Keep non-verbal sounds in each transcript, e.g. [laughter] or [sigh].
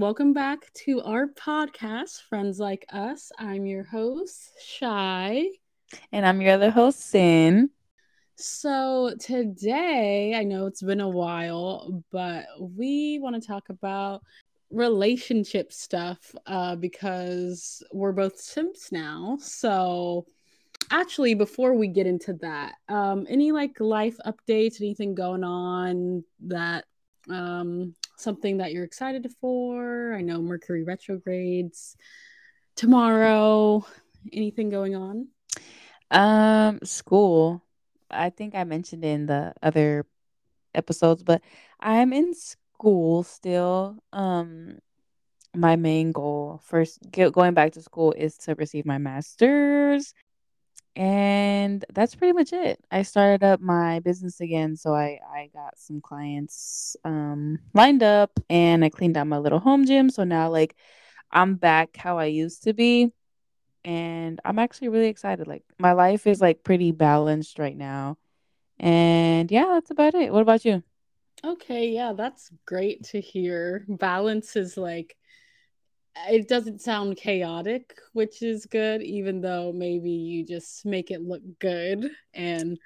Welcome back to our podcast, Friends Like Us. I'm your host, Chey. And I'm your other host, Cyn. So, today, I know it's been a while, but we want to talk about relationship stuff uh, because we're both simps now. So, actually, before we get into that, um, any like life updates, anything going on that um something that you're excited for? I know Mercury retrogrades tomorrow. Anything going on? Um, school. I think I mentioned in the other episodes, but I'm in school still. Um, my main goal first get, going back to school is to receive my master's and that's pretty much it. I started up my business again so i i got some clients um lined up and i cleaned out my little home gym so now like i'm back how i used to be and i'm actually really excited. Like my life is like pretty balanced right now and yeah that's about it. What about you? Okay yeah that's great to hear. Balance is like it doesn't sound chaotic, which is good, even though maybe you just make it look good. And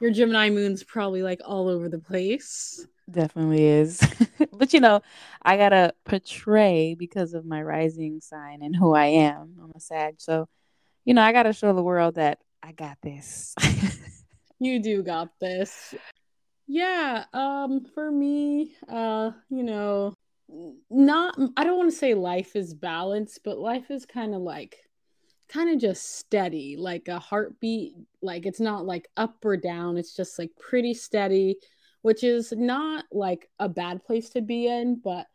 your Gemini moon's probably like all over the place. Definitely is. [laughs] but you know, I gotta portray because of my rising sign and who I am. I'm a Sag. So, you know, I gotta show the world that I got this. [laughs] you do got this. Yeah, um, for me, uh, you know, not I don't want to say life is balanced, but life is kind of like kind of just steady, like a heartbeat, like it's not like up or down, it's just like pretty steady, which is not like a bad place to be in, but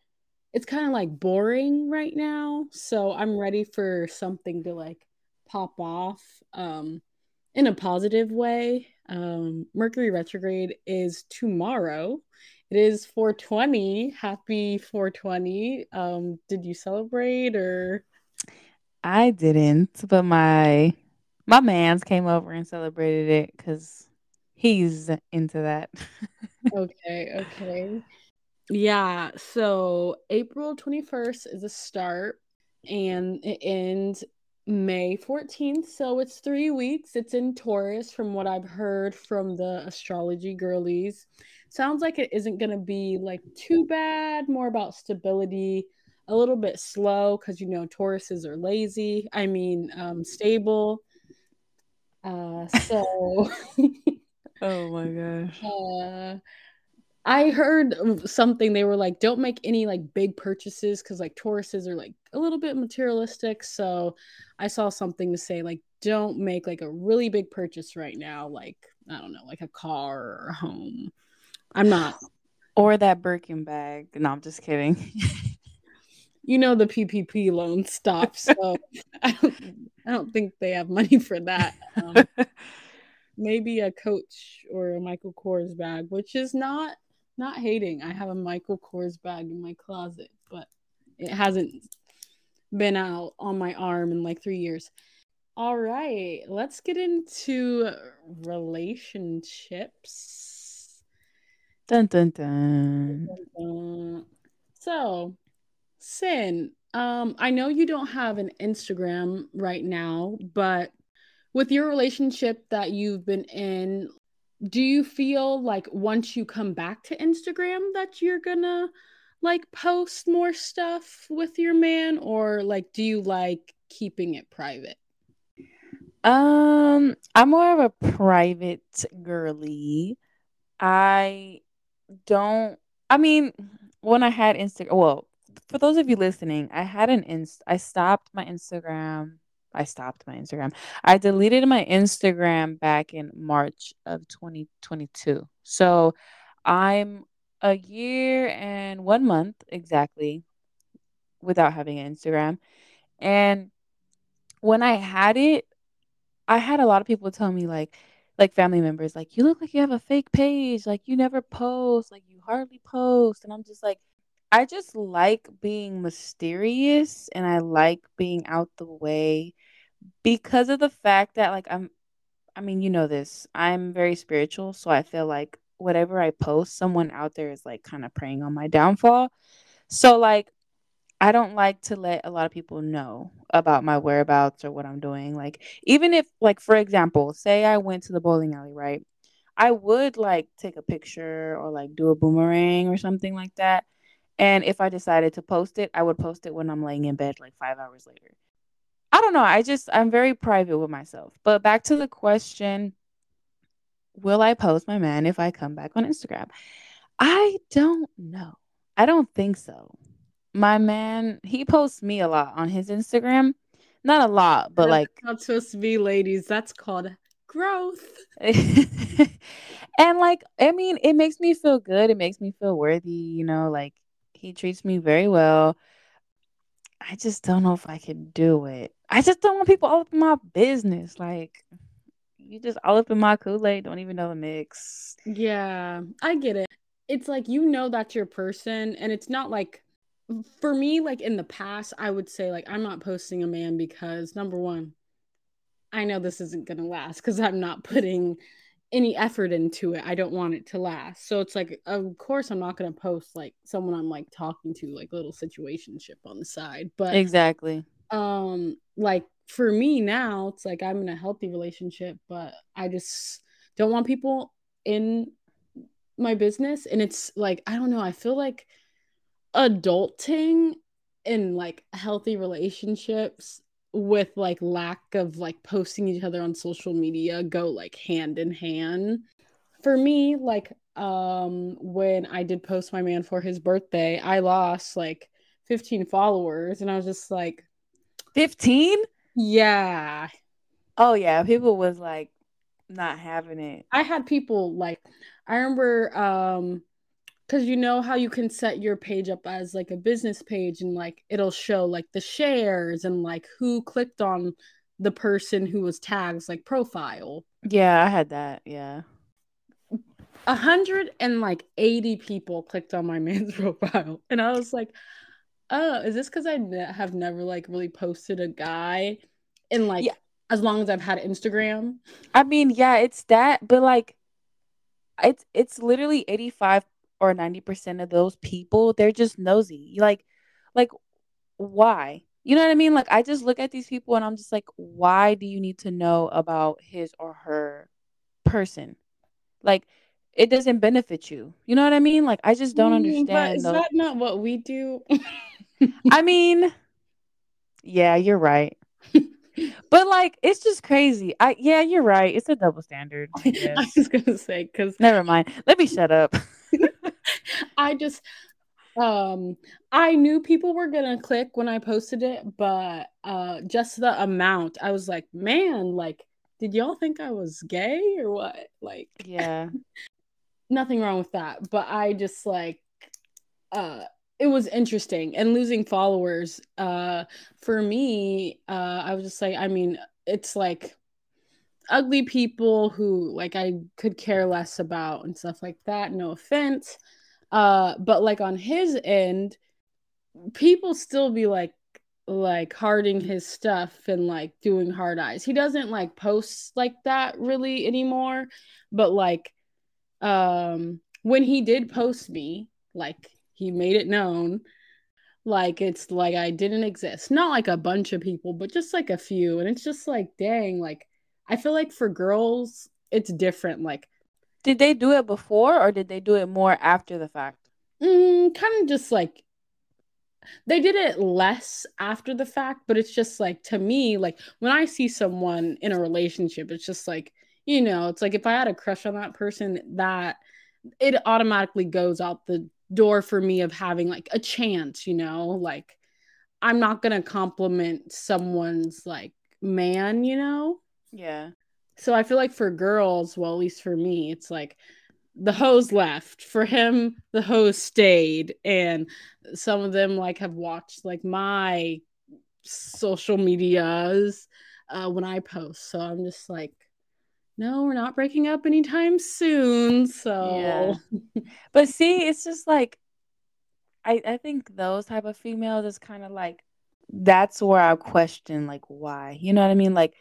it's kind of like boring right now. So I'm ready for something to like pop off um in a positive way. Um Mercury retrograde is tomorrow it is 420. Happy 420. Um, did you celebrate or? I didn't, but my my man's came over and celebrated it because he's into that. [laughs] okay, okay. Yeah, so April 21st is a start and it ends May 14th. So it's three weeks. It's in Taurus, from what I've heard from the astrology girlies sounds like it isn't going to be like too bad, more about stability, a little bit slow because you know Tauruses are lazy. I mean, um, stable. Uh, so. [laughs] oh my gosh. [laughs] Uh, I heard something they were like, don't make any like big purchases because like Tauruses are like a little bit materialistic. So I saw something to say like, don't make like a really big purchase right now, like I don't know, like a car or a home. I'm not. Or that Birkin bag. No, I'm just kidding. [laughs] you know the PPP loan stops, so I don't, I don't think they have money for that. Um, [laughs] maybe a Coach or a Michael Kors bag, which is not not hating. I have a Michael Kors bag in my closet, but it hasn't been out on my arm in like three years. All right, let's get into relationships. Dun dun dun. So, Cyn, um, I know you don't have an Instagram right now, but with your relationship that you've been in, do you feel like once you come back to Instagram that you're gonna like post more stuff with your man, or like do you like keeping it private? Um, I'm more of a private girly. I don't I mean, when I had Instagram, well, for those of you listening, I had an inst I stopped my Instagram. I stopped my Instagram. I deleted my Instagram back in March of 2022. So, I'm a year and 1 month exactly without having an Instagram. And when I had it, I had a lot of people tell me like like family members like you look like you have a fake page like you never post like you hardly post. And i'm just like i just like being mysterious and i like being out the way because of the fact that like i'm i mean you know this i'm very spiritual so i feel like whatever i post someone out there is like kind of preying on my downfall. So like I don't like to let a lot of people know about my whereabouts or what I'm doing. Like, even if, like, for example, say I went to the bowling alley, right? I would like take a picture or like do a boomerang or something like that. And if I decided to post it, I would post it when I'm laying in bed like five hours later. I don't know. I just, I'm very private with myself. But back to the question Will I post my man if I come back on Instagram? I don't know. I don't think so. My man, he posts me a lot on his Instagram. Not a lot, but That's like not supposed to be, ladies. That's called growth. [laughs] and like I mean, it makes me feel good. It makes me feel worthy, you know, like he treats me very well. I just don't know if I can do it. I just don't want people all up in my business. Like you just all up in my Kool-Aid, don't even know the mix. Yeah, I get it. It's like you know that's your person, and it's not like for me, like in the past, I would say like I'm not posting a man because number one, I know this isn't gonna last because I'm not putting any effort into it. I don't want it to last. So it's like, of course, I'm not gonna post like someone I'm like talking to, like little situationship on the side. But exactly. Um, like for me now, it's like I'm in a healthy relationship, but I just don't want people in my business. And it's like, I don't know, I feel like adulting in like healthy relationships with like lack of like posting each other on social media go like hand in hand. For me, like um when I did post my man for his birthday, I lost like 15 followers and I was just like 15? Yeah. Oh yeah, people was like not having it. I had people like I remember um because you know how you can set your page up as like a business page and like it'll show like the shares and like who clicked on the person who was tagged like profile. Yeah i had that yeah. A hundred and like 80 people clicked on my [laughs] man's profile and i was like oh is this because i ne- have never like really posted a guy in like yeah. as long as i've had instagram? I mean yeah it's that but like it's it's literally 85 or 90% of those people, they're just nosy. Like, like, why? You know what I mean? Like, I just look at these people and I'm just like, why do you need to know about his or her person? Like, it doesn't benefit you. You know what I mean? Like, I just don't mm, understand. But is those... that not what we do? I mean, yeah, you're right. but like it's just crazy. I yeah, you're right. It's a double standard. I, [laughs] I was gonna say because never mind. Let me shut up. [laughs] I just um I knew people were gonna click when I posted it, but uh just the amount, I was like, man, like, did y'all think I was gay or what? Like, [laughs] yeah, nothing wrong with that, but I just like uh it was interesting and losing followers uh for me uh i was just like i mean it's like ugly people who like i could care less about and stuff like that no offense uh, but like on his end, people still be like like harding his stuff and like doing hard eyes. He doesn't like post like that really anymore, but like um when he did post me, like he made it known like it's like I didn't exist. Not like a bunch of people, but just like a few and it's just like dang, like I feel like for girls it's different like did they do it before or did they do it more after the fact? Mm, kind of just like they did it less after the fact, but it's just like to me, like when I see someone in a relationship, it's just like, you know, it's like if I had a crush on that person, that it automatically goes out the door for me of having like a chance, you know, like I'm not gonna compliment someone's like man, you know? Yeah. So I feel like for girls, well, at least for me, it's like the hoes left. For him, the hoes stayed. And some of them like have watched like my social medias uh, when I post. So I'm just like, no, we're not breaking up anytime soon. So yeah. [laughs] But see, it's just like I, I think those type of females is kind of like that's where I question like why. You know what I mean? Like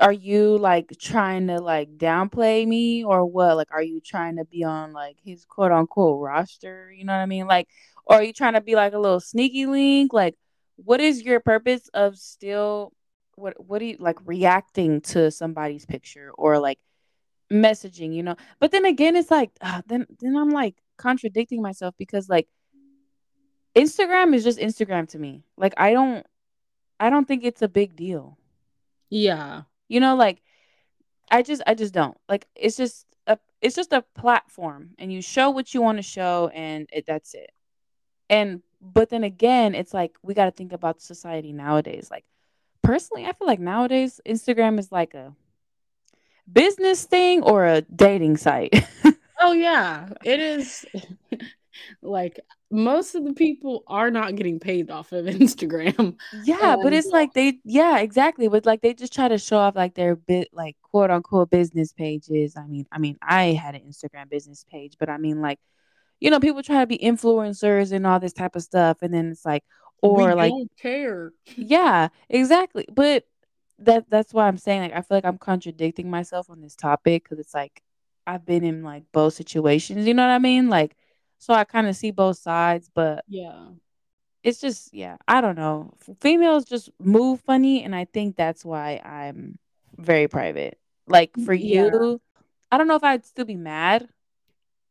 are you like trying to like downplay me or what? Like, are you trying to be on like his quote unquote roster? You know what I mean? Like, or are you trying to be like a little sneaky link? Like, what is your purpose of still what what do you like reacting to somebody's picture or like messaging, you know? But then again, it's like uh, then then I'm like contradicting myself because like Instagram is just Instagram to me. Like I don't I don't think it's a big deal. Yeah. You know, like I just I just don't. Like it's just a it's just a platform and you show what you want to show and it, that's it. And but then again, it's like we got to think about society nowadays. Like personally, I feel like nowadays Instagram is like a business thing or a dating site. [laughs] oh yeah, it is [laughs] like most of the people are not getting paid off of [laughs] Instagram. Yeah, and, but it's like they yeah, exactly. But like they just try to show off like their bit like quote unquote business pages. I mean, I mean, I had an Instagram business page, but I mean like you know, people try to be influencers and all this type of stuff and then it's like or we like care. [laughs] Yeah, exactly. But that that's why I'm saying like I feel like I'm contradicting myself on this topic cuz it's like I've been in like both situations, you know what I mean? Like so I kind of see both sides, but yeah. It's just yeah, I don't know. Females just move funny and I think that's why I'm very private. Like for mm, yeah. you, I don't know if I'd still be mad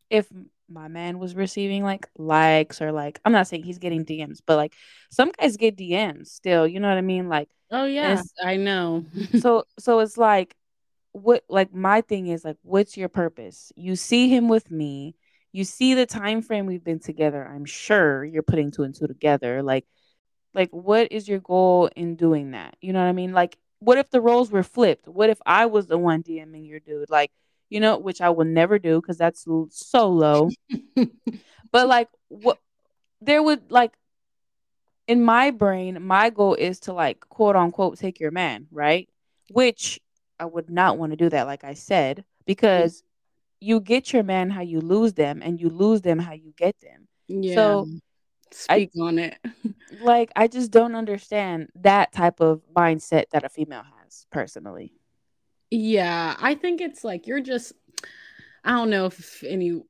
if my man was receiving like likes or like I'm not saying he's getting DMs, but like some guys get DMs still, you know what I mean? Like Oh yeah, I know. [laughs] so so it's like what like my thing is like what's your purpose? You see him with me, you see the time frame we've been together i'm sure you're putting two and two together like like what is your goal in doing that? You know what i mean? Like what if the roles were flipped? What if i was the one dming your dude? Like you know which i will never do because that's so low. [laughs] But like what there would like in my brain my goal is to like quote unquote take your man right? Which i would not want to do that like i said because you get your man how you lose them and you lose them how you get them. Yeah. So speak I, on it. [laughs] like I just don't understand that type of mindset that a female has personally. Yeah, I think it's like you're just I don't know if any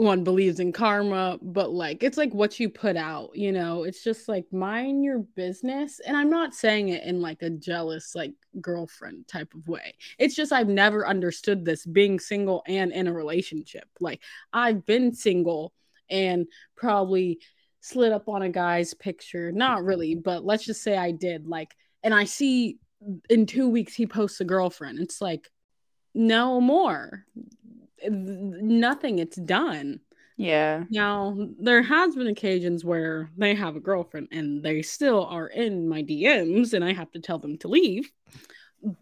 one believes in karma, but like it's like what you put out, you know, it's just like mind your business. And I'm not saying it in like a jealous, like girlfriend type of way. It's just I've never understood this being single and in a relationship. Like I've been single and probably slid up on a guy's picture. Not really, but let's just say I did. Like, and I see in two weeks he posts a girlfriend. It's like, no more nothing it's done. Yeah. Now there has been occasions where they have a girlfriend and they still are in my dms and i have to tell them to leave.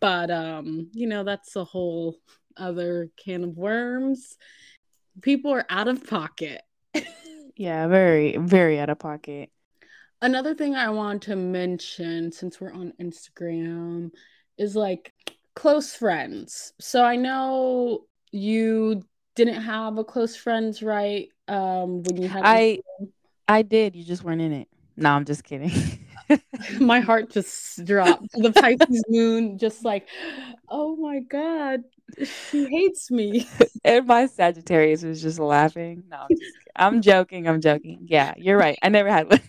But um you know that's a whole other can of worms. People are out of pocket. [laughs] Yeah very very out of pocket. Another thing i want to mention since we're on instagram is like close friends. So i know you didn't have a close friends, right? Um, when you had I, I did. You just weren't in it. No, I'm just kidding. [laughs] my heart just dropped. The Pisces [laughs] moon, just like, oh my god, she hates me. [laughs] and my Sagittarius was just laughing. No, I'm, just I'm joking. I'm joking. Yeah, you're right. I never had one.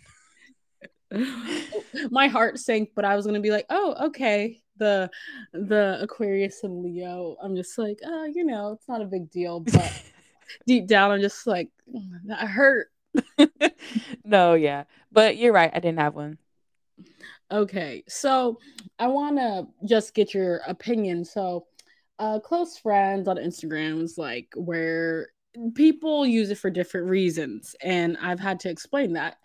my heart sank, but I was gonna be like, oh, okay the the Aquarius and Leo, I'm just like, oh, you know, it's not a big deal. [laughs] But deep down, I'm just like, that hurt. [laughs] no, yeah. But you're right. I didn't have one. Okay. So I want to just get your opinion. So, uh, close friends on Instagram is like where people use it for different reasons. And I've had to explain that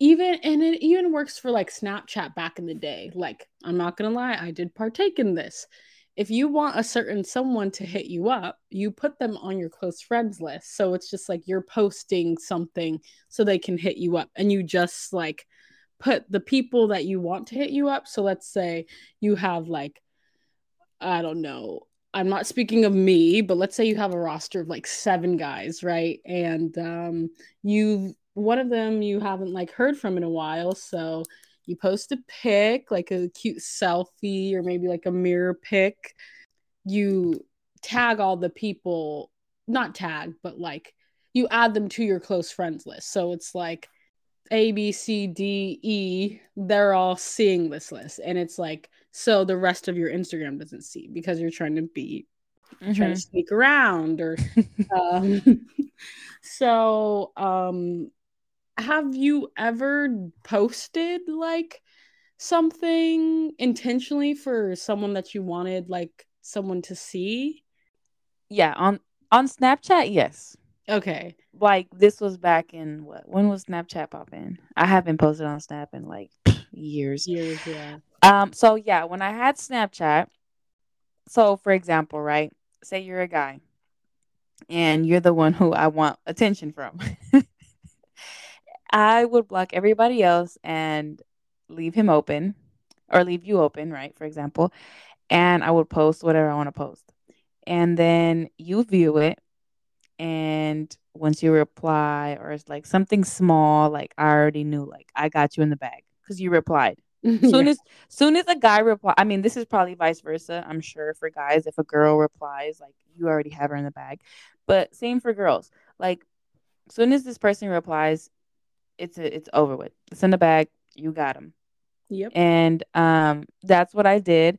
even and it even works for like Snapchat back in the day. Like, I'm not gonna lie, I did partake in this. If you want a certain someone to hit you up, you put them on your close friends list. So it's just like you're posting something so they can hit you up, and you just like put the people that you want to hit you up. So let's say you have like, I don't know, I'm not speaking of me, but let's say you have a roster of like seven guys, right? And um, you one of them you haven't like heard from in a while, so you post a pic, like a cute selfie or maybe like a mirror pic. You tag all the people, not tag, but like you add them to your close friends list. So it's like A, B, C, D, E, they're all seeing this list. And it's like, so the rest of your Instagram doesn't see because you're trying to be mm-hmm. trying to sneak around or [laughs] um, [laughs] so um have you ever posted like something intentionally for someone that you wanted like someone to see? Yeah on on snapchat yes. Okay. Like this was back in what when was snapchat popping i haven't posted on snap in like years. Years yeah. Um so yeah when i had snapchat so for example right say you're a guy and you're the one who i want attention from [laughs] I would block everybody else and leave him open or leave you open, right? For example. And I would post whatever I want to post. And then you view it. And once you reply, or it's like something small, like I already knew, like I got you in the bag because you replied. [laughs] soon yeah. as soon as a guy reply, I mean, this is probably vice versa. I'm sure for guys, if a girl replies, like you already have her in the bag. But same for girls. Like, soon as this person replies, it's a, it's over with. It's in the bag. You got them. Yep. And um, that's what I did.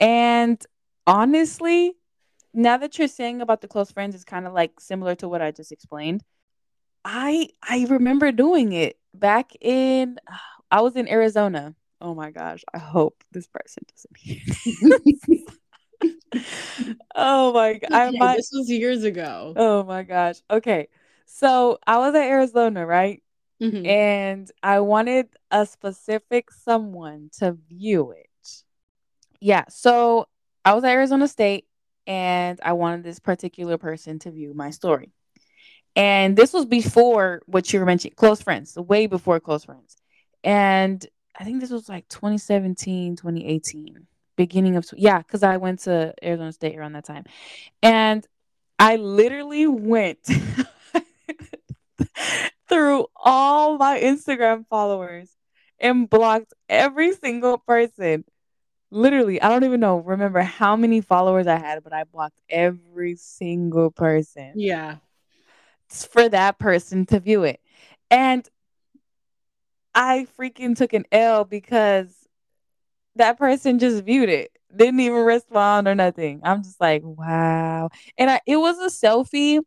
And honestly, now that you're saying about the close friends, it's kind of like similar to what I just explained. I I remember doing it back in. [sighs] I was in Arizona. Oh my gosh! I hope this person doesn't hear. [laughs] oh my god! This was years ago. Oh my gosh! Okay, so I was at Arizona, right? Mm-hmm. And I wanted a specific someone to view it. Yeah. So I was at Arizona State and I wanted this particular person to view my story. And this was before what you were mentioning, close friends, way before close friends. And I think this was like 2017, 2018, beginning of, yeah, because I went to Arizona State around that time. And I literally went [laughs] through all my Instagram followers and blocked every single person. Literally, I don't even know, remember how many followers I had, but I blocked every single person. Yeah. It's for that person to view it. And I freaking took an L because that person just viewed it, didn't even respond or nothing. I'm just like, wow. And I, it was a selfie.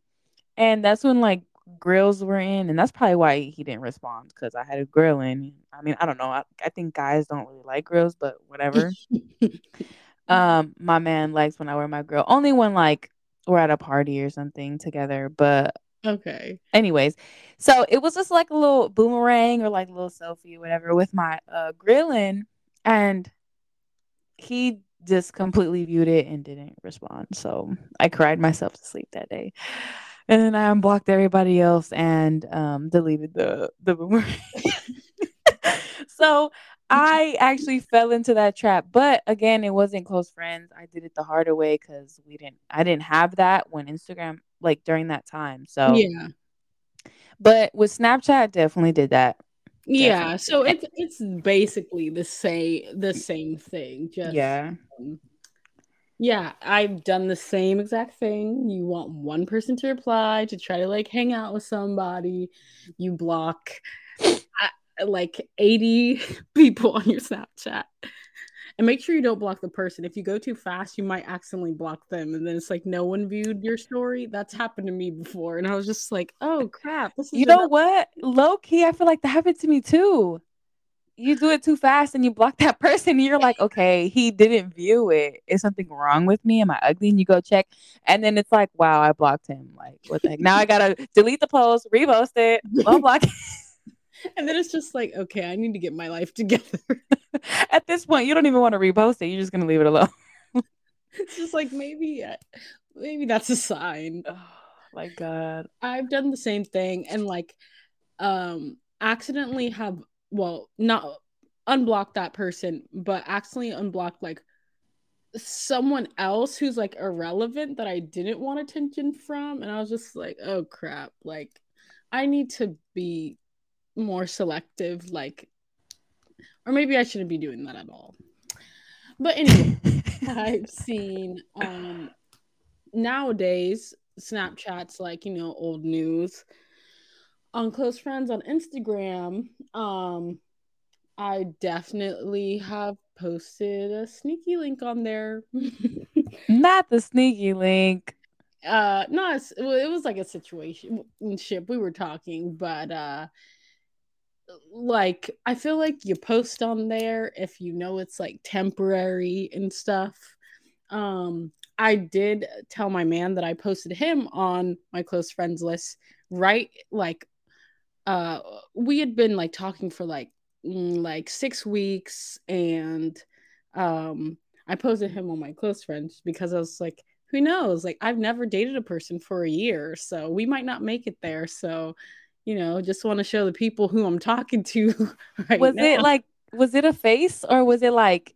And that's when like grills were in, and that's probably why he didn't respond because I had a grill in. I mean, I don't know. I, I think guys don't really like grills, but whatever. [laughs] um, my man likes when I wear my grill. Only when like we're at a party or something together. But okay. Anyways, so it was just like a little boomerang or like a little selfie or whatever with my uh grill in, and he just completely viewed it and didn't respond. So I cried myself to sleep that day and then I unblocked everybody else and um, deleted the the boomerang. [laughs] so I actually fell into that trap, but again, it wasn't close friends. I did it the harder way because we didn't. I didn't have that when Instagram like during that time. So yeah. But with Snapchat, definitely did that. Yeah, so it's it's basically the same the same thing. Just yeah. Um, yeah, I've done the same exact thing. You want one person to reply to try to like hang out with somebody. You block uh, like 80 [laughs] people on your Snapchat. And make sure you don't block the person. If you go too fast, you might accidentally block them. And then it's like no one viewed your story. That's happened to me before. And I was just like, oh crap. This is you know what? Low key, I feel like that happened to me too you do it too fast and you block that [laughs] person you're like okay he didn't view it. Is something wrong with me? Am i ugly? And you go check and then it's like wow i blocked him. Like what the heck? Now i gotta [laughs] delete the post repost it unblock [laughs] and then it's just like okay i need to get my life together. At this point you don't even want to repost it. You're just gonna leave it alone. It's just like maybe uh, maybe that's a sign. [sighs] Oh my god. I've done the same thing and like um accidentally have well, not unblock that person, but accidentally unblock like someone else who's like irrelevant that I didn't want attention from. And I was just like, oh crap. Like, I need to be more selective. Like, or maybe I shouldn't be doing that at all. But anyway, [laughs] I've seen um nowadays Snapchat's like, you know, old news. On close friends on Instagram, um I definitely have posted a sneaky link on there. [laughs] Not the sneaky link. Uh no, it was like a situation ship we were talking, but uh like I feel like you post on there if you know it's like temporary and stuff. Um I did tell my man that I posted him on my close friends list right like uh we had been like talking for like mm, like 6 weeks and um I posted him on my close friends because I was like who knows like I've never dated a person for a year so we might not make it there so you know, just want to show the people who I'm talking to. [laughs] Right was now. it like, was it a face or was it like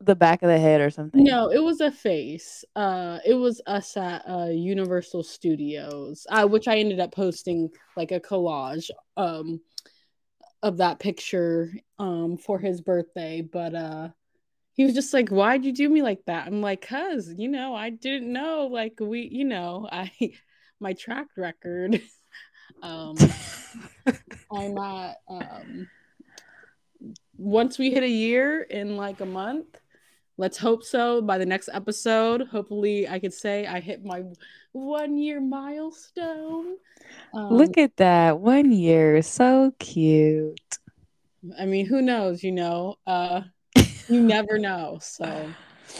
the back of the head or something? No, it was a face. Uh, it was us at uh, Universal Studios, uh, which I ended up posting like a collage um, of that picture um, for his birthday. But uh, he was just like, "Why'd you do me like that?" I'm like, "Cause you know, I didn't know. Like we, you know, I [laughs] my track record." [laughs] Um, I'm not." um, once we hit a year in like a month. Let's hope so. By the next episode, hopefully, I could say I hit my one year milestone. Um, Look at that one year, so cute. I mean, who knows? You know, uh, [laughs] you never know. So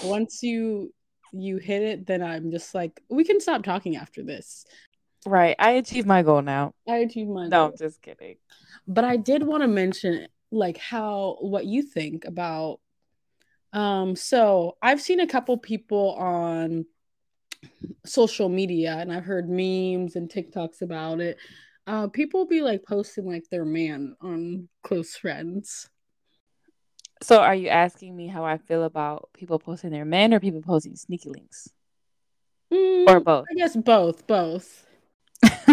once you you hit it, then I'm just like, we can stop talking after this. Right. I achieved my goal now. I achieved my no, goal. I'm just kidding. But I did want to mention like how what you think about um so I've seen a couple people on social media and I've heard memes and TikToks about it. Uh people be like posting like their man on close friends. So are you asking me how I feel about people posting their men or people posting sneaky links? Mm, or both? I guess both, both. [laughs]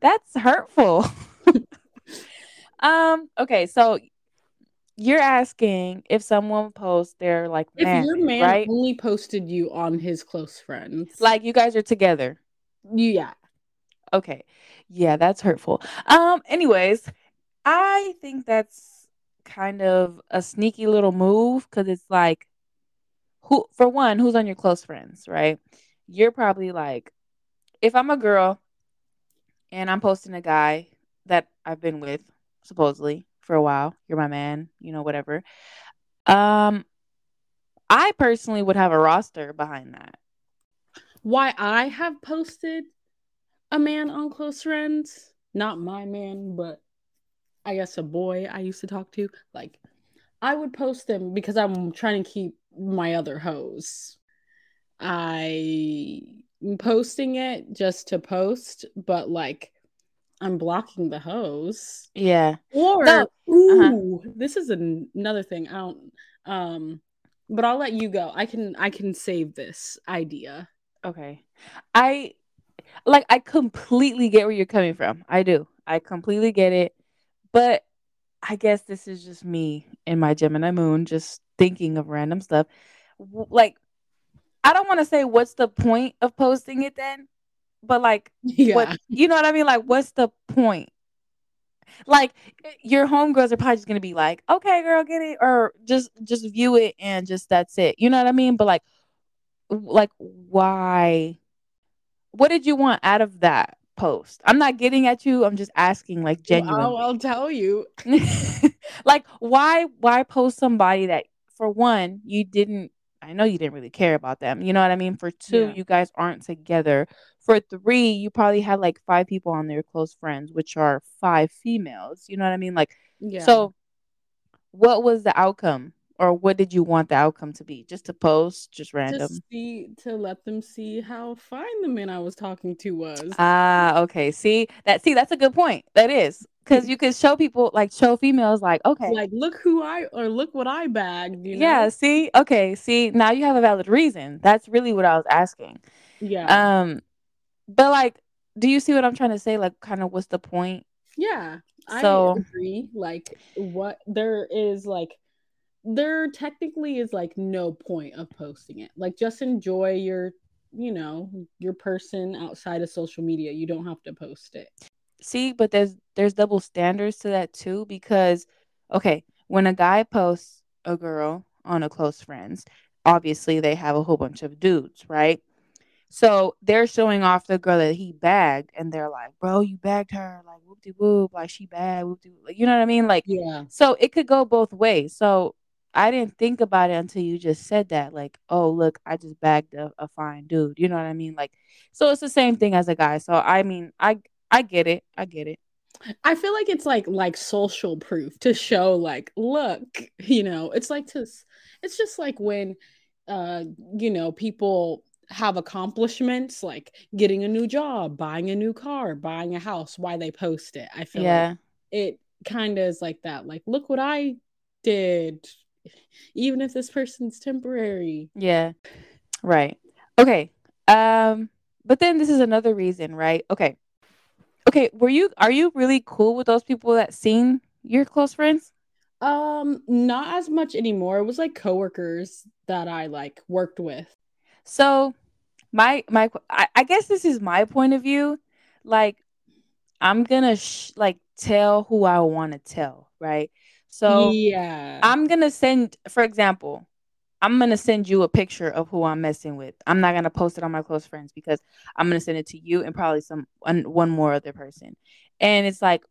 That's hurtful. [laughs] [laughs] um, okay, so you're asking if someone posts their like if your man right? only posted you on his close friends. Like you guys are together. Yeah. Okay. Yeah, that's hurtful. Um, anyways, I think that's kind of a sneaky little move because it's like who for one, who's on your close friends, right? You're probably like, if I'm a girl and I'm posting a guy that I've been with supposedly for a while. You're my man, you know, whatever. Um, I personally would have a roster behind that. Why I have posted a man on close friends, not my man, but I guess a boy I used to talk to. Like, I would post them because I'm trying to keep my other hoes. I am posting it just to post, but like I'm blocking the hoes. Yeah. Or no. Uh-huh. ooh, uh-huh. this is an- another thing. I don't um but I'll let you go. I can I can save this idea. Okay. I like I completely get where you're coming from. I do. I completely get it. But I guess this is just me in my Gemini moon just thinking of random stuff. Like I don't want to say what's the point of posting it then, but like, [laughs] yeah. what you know what I mean? Like, what's the point? Like, your homegirls are probably just gonna be like, "Okay, girl, get it," or just just view it and just that's it. You know what I mean? But like, like, why? What did you want out of that post? I'm not getting at you. I'm just asking, like, genuinely. I'll, I'll tell you. [laughs] like, why? Why post somebody that, for one, you didn't I know you didn't really care about them. You know what I mean? For two, yeah. you guys aren't together. For three, you probably had like five people on there, close friends, which are five females. You know what I mean? Like, yeah. so what was the outcome? Or what did you want the outcome to be? Just to post, just random. To see to let them see how fine the man I was talking to was. Ah, okay. See that see, that's a good point. That is because you could show people like show females like okay like look who i or look what i bagged you know? yeah see okay see now you have a valid reason that's really what i was asking yeah um but like do you see what i'm trying to say like kind of what's the point Yeah, So- I agree. Like, what there is like, there technically is like no point of posting it. Like, just enjoy your, you know, your person outside of social media. You don't have to post it. See, but there's there's double standards to that too because okay, when a guy posts a girl on a close friends, obviously they have a whole bunch of dudes, right? So they're showing off the girl that he bagged and they're like, "Bro, you bagged her." Like whoop de whoop, like she bad, whoop de like, you know what I mean? Like Yeah. so it could go both ways. So I didn't think about it until you just said that. Like, oh, look, I just bagged a, a fine dude. You know what I mean? Like, so it's the same thing as a guy. So I mean, I I get it. I get it. I feel like it's like like social proof to show like look, you know, it's like to s- it's just like when uh you know, people have accomplishments like getting a new job, buying a new car, buying a house, why they post it. I feel like Yeah. it kind of is like that. Like look what I did. Even if this person's temporary. Yeah. Right. Okay. Um, but then this is another reason, right? Okay. Okay, were you are you really cool with those people that seen your close friends? Um not as much anymore. It was like coworkers that I like worked with. So my my I, I guess this is my point of view. Like I'm gonna sh- like tell who I want to tell, right? So yeah. I'm gonna send, for example, I'm gonna send you a picture of who I'm messing with. I'm not gonna post it on my close friends because I'm gonna send it to you and probably some one, one more other person. And it's like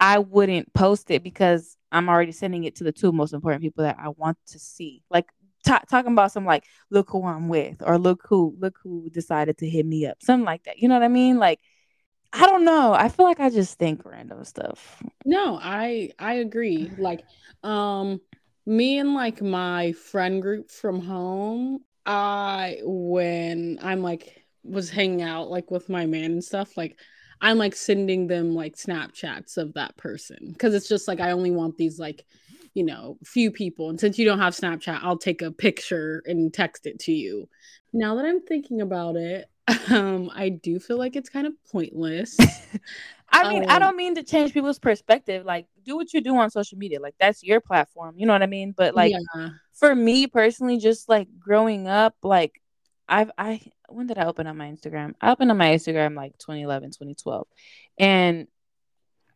I wouldn't post it because I'm already sending it to the two most important people that I want to see. Like ta talking about some like look who I'm with or look who look who decided to hit me up, something like that. You know what I mean? Like I don't know. I feel like I just think random stuff. No, I I agree. Like, um, me and like my friend group from home, I when I'm like was hanging out like with my man and stuff, like I'm like sending them like Snapchats of that person because it's just like I only want these like you know few people, and since you don't have Snapchat, I'll take a picture and text it to you. Now that I'm thinking about it, [laughs] um, I do feel like it's kind of pointless. [laughs] I mean, I Um, don't mean to change people's perspective. Like, do what you do on social media. Like, that's your platform. You know what I mean? But like, yeah, for me personally, just like growing up, like, I've I when did I open up my Instagram? I opened up my Instagram like 2011, 2012, and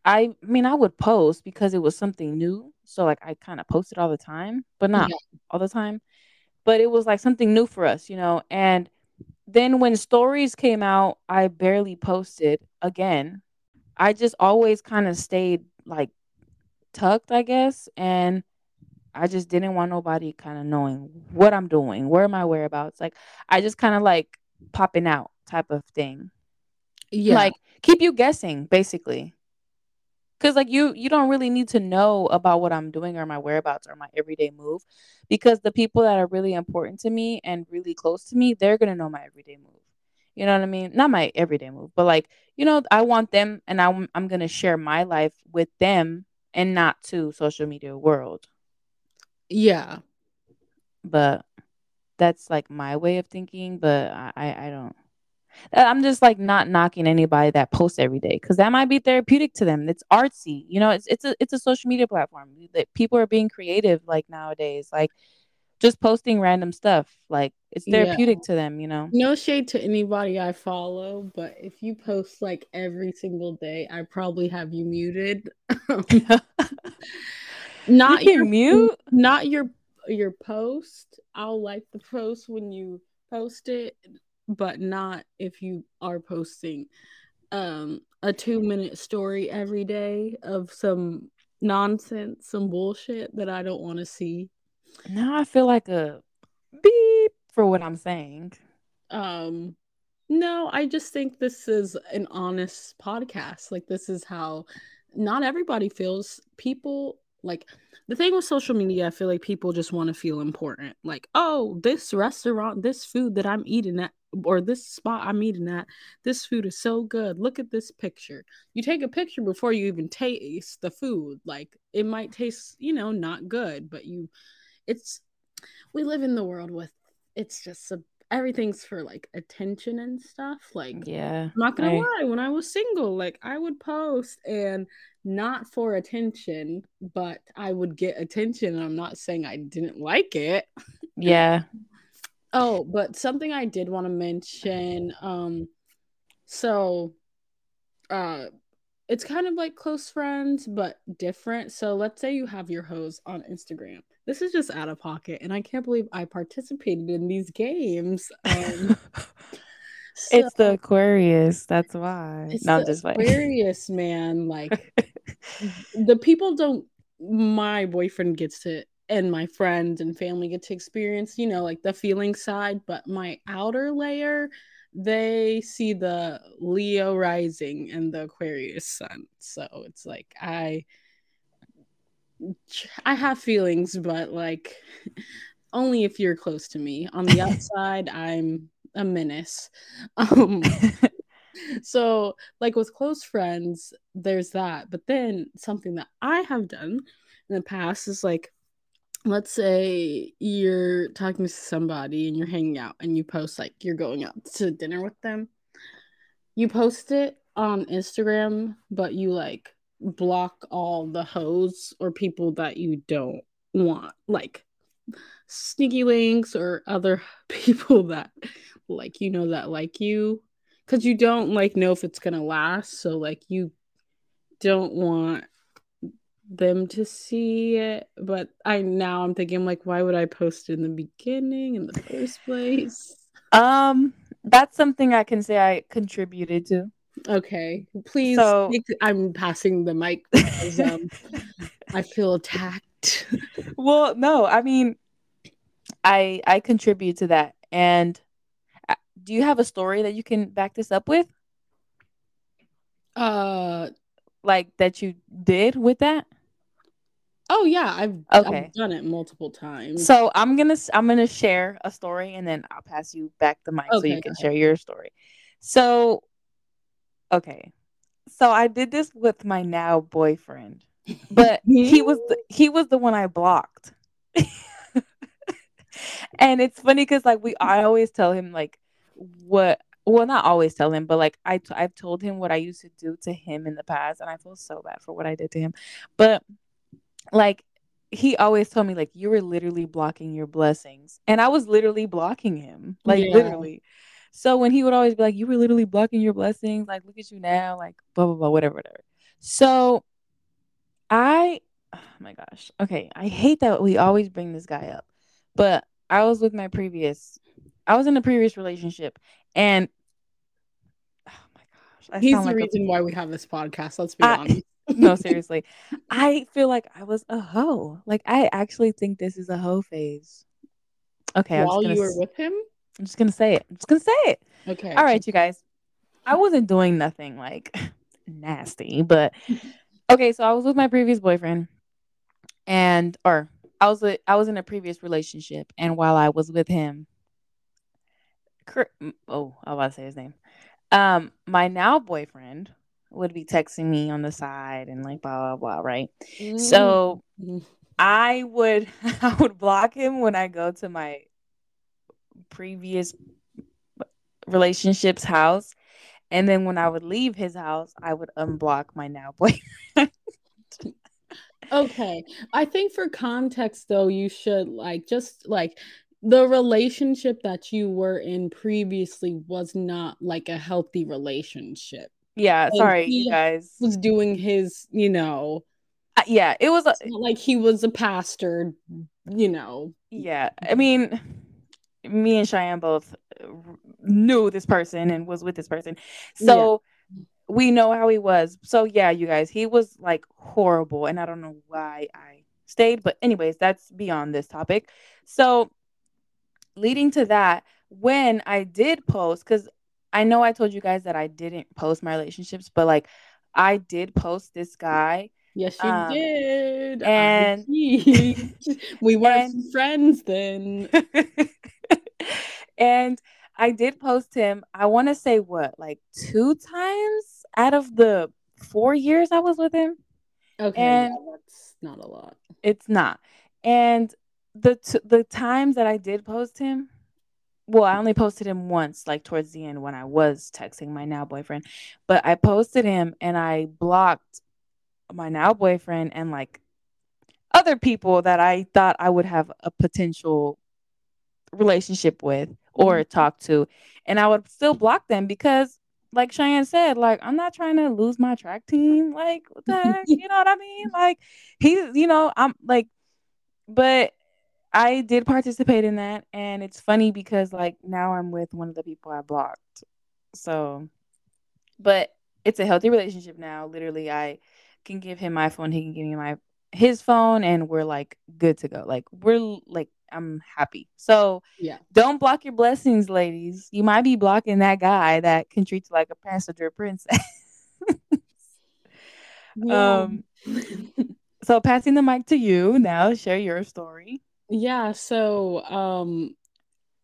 I, mean, I would post because it was something new. So like, I kind of posted all the time, but not Yeah. all the time. But it was like something new for us, you know. And then when stories came out, I barely posted again. I just always kind of stayed like tucked, I guess, and I just didn't want nobody kind of knowing what I'm doing, where my whereabouts. Like I just kind of like popping out type of thing. yeah. Like keep you guessing basically. Cuz like you you don't really need to know about what I'm doing or my whereabouts or my everyday move because the people that are really important to me and really close to me, they're going to know my everyday move. You know what I mean? Not my everyday move, but like, you know, I want them and I'm I'm going to share my life with them and not to social media world. Yeah. But that's like my way of thinking, but I I, don't Uh, I'm just like not knocking anybody that posts every day because that might be therapeutic to them. It's artsy, you know. It's it's a it's a social media platform that people are being creative like nowadays, like just posting random stuff. Like it's Yeah. therapeutic to them, you know. No shade to anybody I follow, but if you post like every single day, I probably have you muted. [laughs] not you your mute. not your your post. I'll like the post when you post it, but not if you are posting um a 2 minute story every day of some nonsense, some bullshit that I don't want to see. Now I feel like a beep for what I'm saying. Um no, I just think this is an honest podcast. Like this is how not everybody feels. People like the thing with social media, I feel like people just want to feel important. Like, oh, this restaurant, this food that I'm eating at or this spot I'm eating at, this food is so good. Look at this picture. You take a picture before you even taste the food. Like it might taste, you know, not good, but you it's we live in the world with it's just a everything's for like attention and stuff. Like, yeah, I'm not gonna I- lie, when I was single, like I would post and not for attention, but I would get attention. And I'm not saying I didn't like it. yeah, Oh, but something I did want to mention. Um, so, uh, it's kind of like close friends, but different. So let's say you have your hoes on Instagram. This is just out of pocket, and I can't believe I participated in these games. Um, [laughs] it's the Aquarius. That's why. it's no, I'm the just like Aquarius, man. Like [laughs] the people don't. My boyfriend gets to, and my friends and family get to experience, you know, like the feeling side. But my outer layer, they see the Leo rising and the Aquarius sun. So it's like I I have feelings, but like [laughs] only if you're close to me. On the [laughs] outside, I'm a menace. [laughs] Um so like with close friends, there's that. But then something that I have done in the past is like let's say you're talking to somebody and you're hanging out and you post like you're going out to dinner with them. You post it on Instagram, but you like block all the hoes or people that you don't want, like sneaky links or other [laughs] people that like you know that like you because you don't like know if it's gonna last so like you don't want them to see it but i now i'm thinking like why would i post it in the beginning in the first place um, that's something I can say I contributed to. okay please So- i'm passing the mic because um i [laughs] feel attacked [laughs] well, no, I mean, I I contribute to that. And uh, do you have a story that you can back this up with, uh like that you did with that? Oh yeah i've, Okay. I've done it multiple times So I'm gonna I'm gonna share a story, and then I'll pass you back the mic so you can share your story. So, okay, so I did this with my now boyfriend, but he was the, [laughs] he was the one I blocked. and it's funny because like we I always tell him like what well not always tell him but like I t- I've told him what I used to do to him in the past and I feel so bad for what I did to him but like he always told me like you were literally blocking your blessings. And I was literally blocking him. Like Yeah. literally. So when he would always be like you were literally blocking your blessings. Like look at you now. Like blah blah blah whatever whatever. So I oh my gosh. Okay I hate that we always bring this guy up. But I was with my previous I was in a previous relationship and oh my gosh I he's the like a- reason why we have this podcast let's be I- honest no seriously. I feel like I was a hoe. Like I actually think this is a hoe phase. Okay while you were s- with him? I'm just gonna say it. I'm just gonna say it. Okay all right you guys. I wasn't doing nothing like [laughs] nasty but okay so I was with my previous boyfriend and or I was with, I was in a previous relationship and while I was with him oh I was about to say his name. Um my now boyfriend would be texting me on the side and like blah blah blah right so Mm. I would [laughs] I would block him when I go to my previous relationship's house. And then when I would leave his house, I would unblock my now [laughs] boyfriend. Okay. I think for context though, you should like just like the relationship that you were in previously was not like a healthy relationship. Yeah, And sorry, you guys. Was doing his, you know, Uh, yeah, it was a, like he was a pastor, you know. yeah. I mean, me and Cheyenne both knew this person and was with this person. So we know how he was. So yeah, you guys, he was like horrible and I don't know why I stayed, but anyways, that's beyond this topic. So leading to that, when I did post cuz I know I told you guys that I didn't post my relationships, but like I did post this guy Yes, you Um, did. And- [laughs] we weren't and- friends then. [laughs] and I did post him. I want to say what, like two times out of the four years I was with him. Okay, And- yeah, that's not a lot. It's not. And the t- the times that I did post him, well, I only posted him once, like towards the end when I was texting my now boyfriend. But I posted him and I blocked my now boyfriend and like other people that I thought I would have a potential relationship with or mm-hmm. talk to. And I would still block them because like Cheyenne said, like I'm not trying to lose my track team. Like what the heck? You know what I mean? Like he's, you know, I'm like, but I did participate in that, and it's funny because like now I'm with one of the people I blocked. So, but it's a healthy relationship now. Literally, I can give him my phone, he can give me my his phone, and we're like good to go. Like we're like I'm happy. So yeah, don't block your blessings, ladies. You might be blocking that guy that can treat you like a passenger princess. [laughs] yeah. Um. so passing the mic to you now. Share your story. Yeah, so um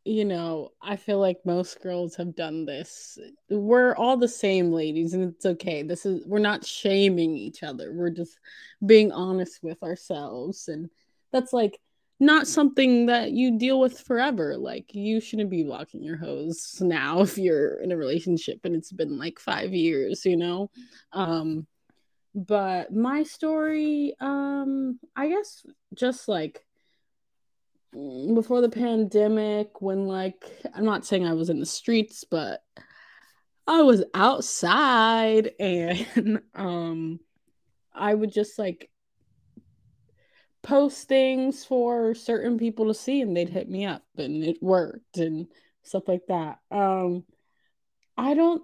you know, I feel like most girls have done this. We're all the same ladies and it's okay. This is we're not shaming each other. We're just being honest with ourselves and that's like not something that you deal with forever. Like you shouldn't be blocking your hoes now [laughs] if you're in a relationship and it's been like 5 years, you know. Um but my story um I guess just like before the pandemic when like I'm not saying I was in the streets, but I was outside and [laughs] um I would just like post things for certain people to see and they'd hit me up and it worked and stuff like that. Um I don't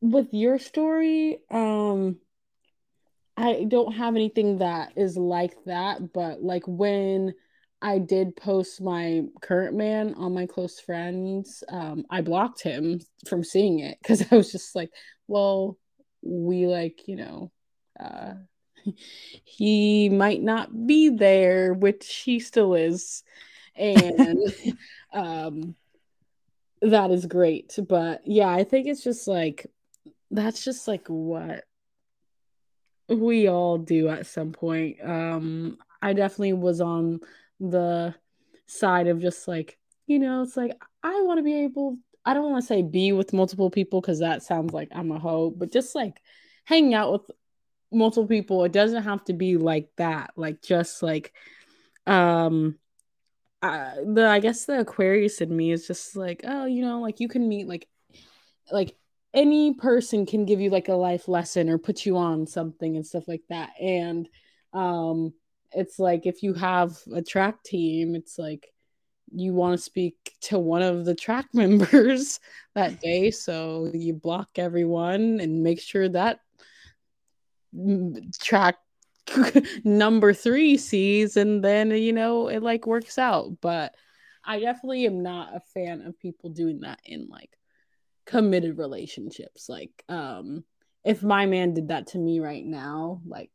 with your story, um I don't have anything that is like that, but like when I did post my current man on my close friends. Um, I blocked him from seeing it because [laughs] I was just like, well, we like, you know, uh, [laughs] he might not be there, which he still is. And [laughs] um, that is great. But yeah, I think it's just like, that's just like what we all do at some point. Um, I definitely was on the side of just like, you know, it's like I want to be able I don't want to say be with multiple people because that sounds like I'm a hoe, but just like hanging out with multiple people. It doesn't have to be like that. Like just like um the I guess the Aquarius in me is just like, oh, you know, like you can meet like like any person can give you like a life lesson or put you on something and stuff like that. And um it's like if you have a track team, it's like you want to speak to one of the track [laughs] members that day. So you block everyone and make sure that track [laughs] number three sees, and then, you know, it like works out. But I definitely am not a fan of people doing that in like committed relationships. Like, um, if my man did that to me right now, like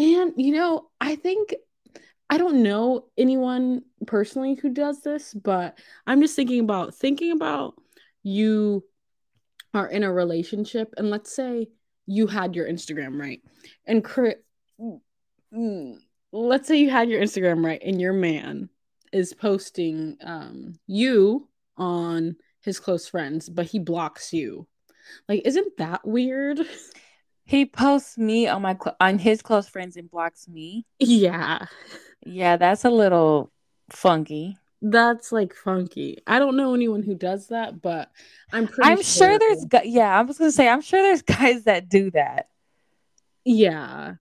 and, you know, I think I don't know anyone personally who does this, but I'm just thinking about thinking about you are in a relationship and let's say you had your Instagram right. And mm, let's say you had your Instagram right and your man is posting um you on his close friends, but he blocks you. Like isn't that weird? [laughs] He posts me on my cl- on his close friends and blocks me. Yeah. Yeah, that's a little funky. That's like funky. I don't know anyone who does that, but I'm pretty I'm sure, sure there's gu- yeah, I was going to say I'm sure there's [laughs] guys that do that. Yeah.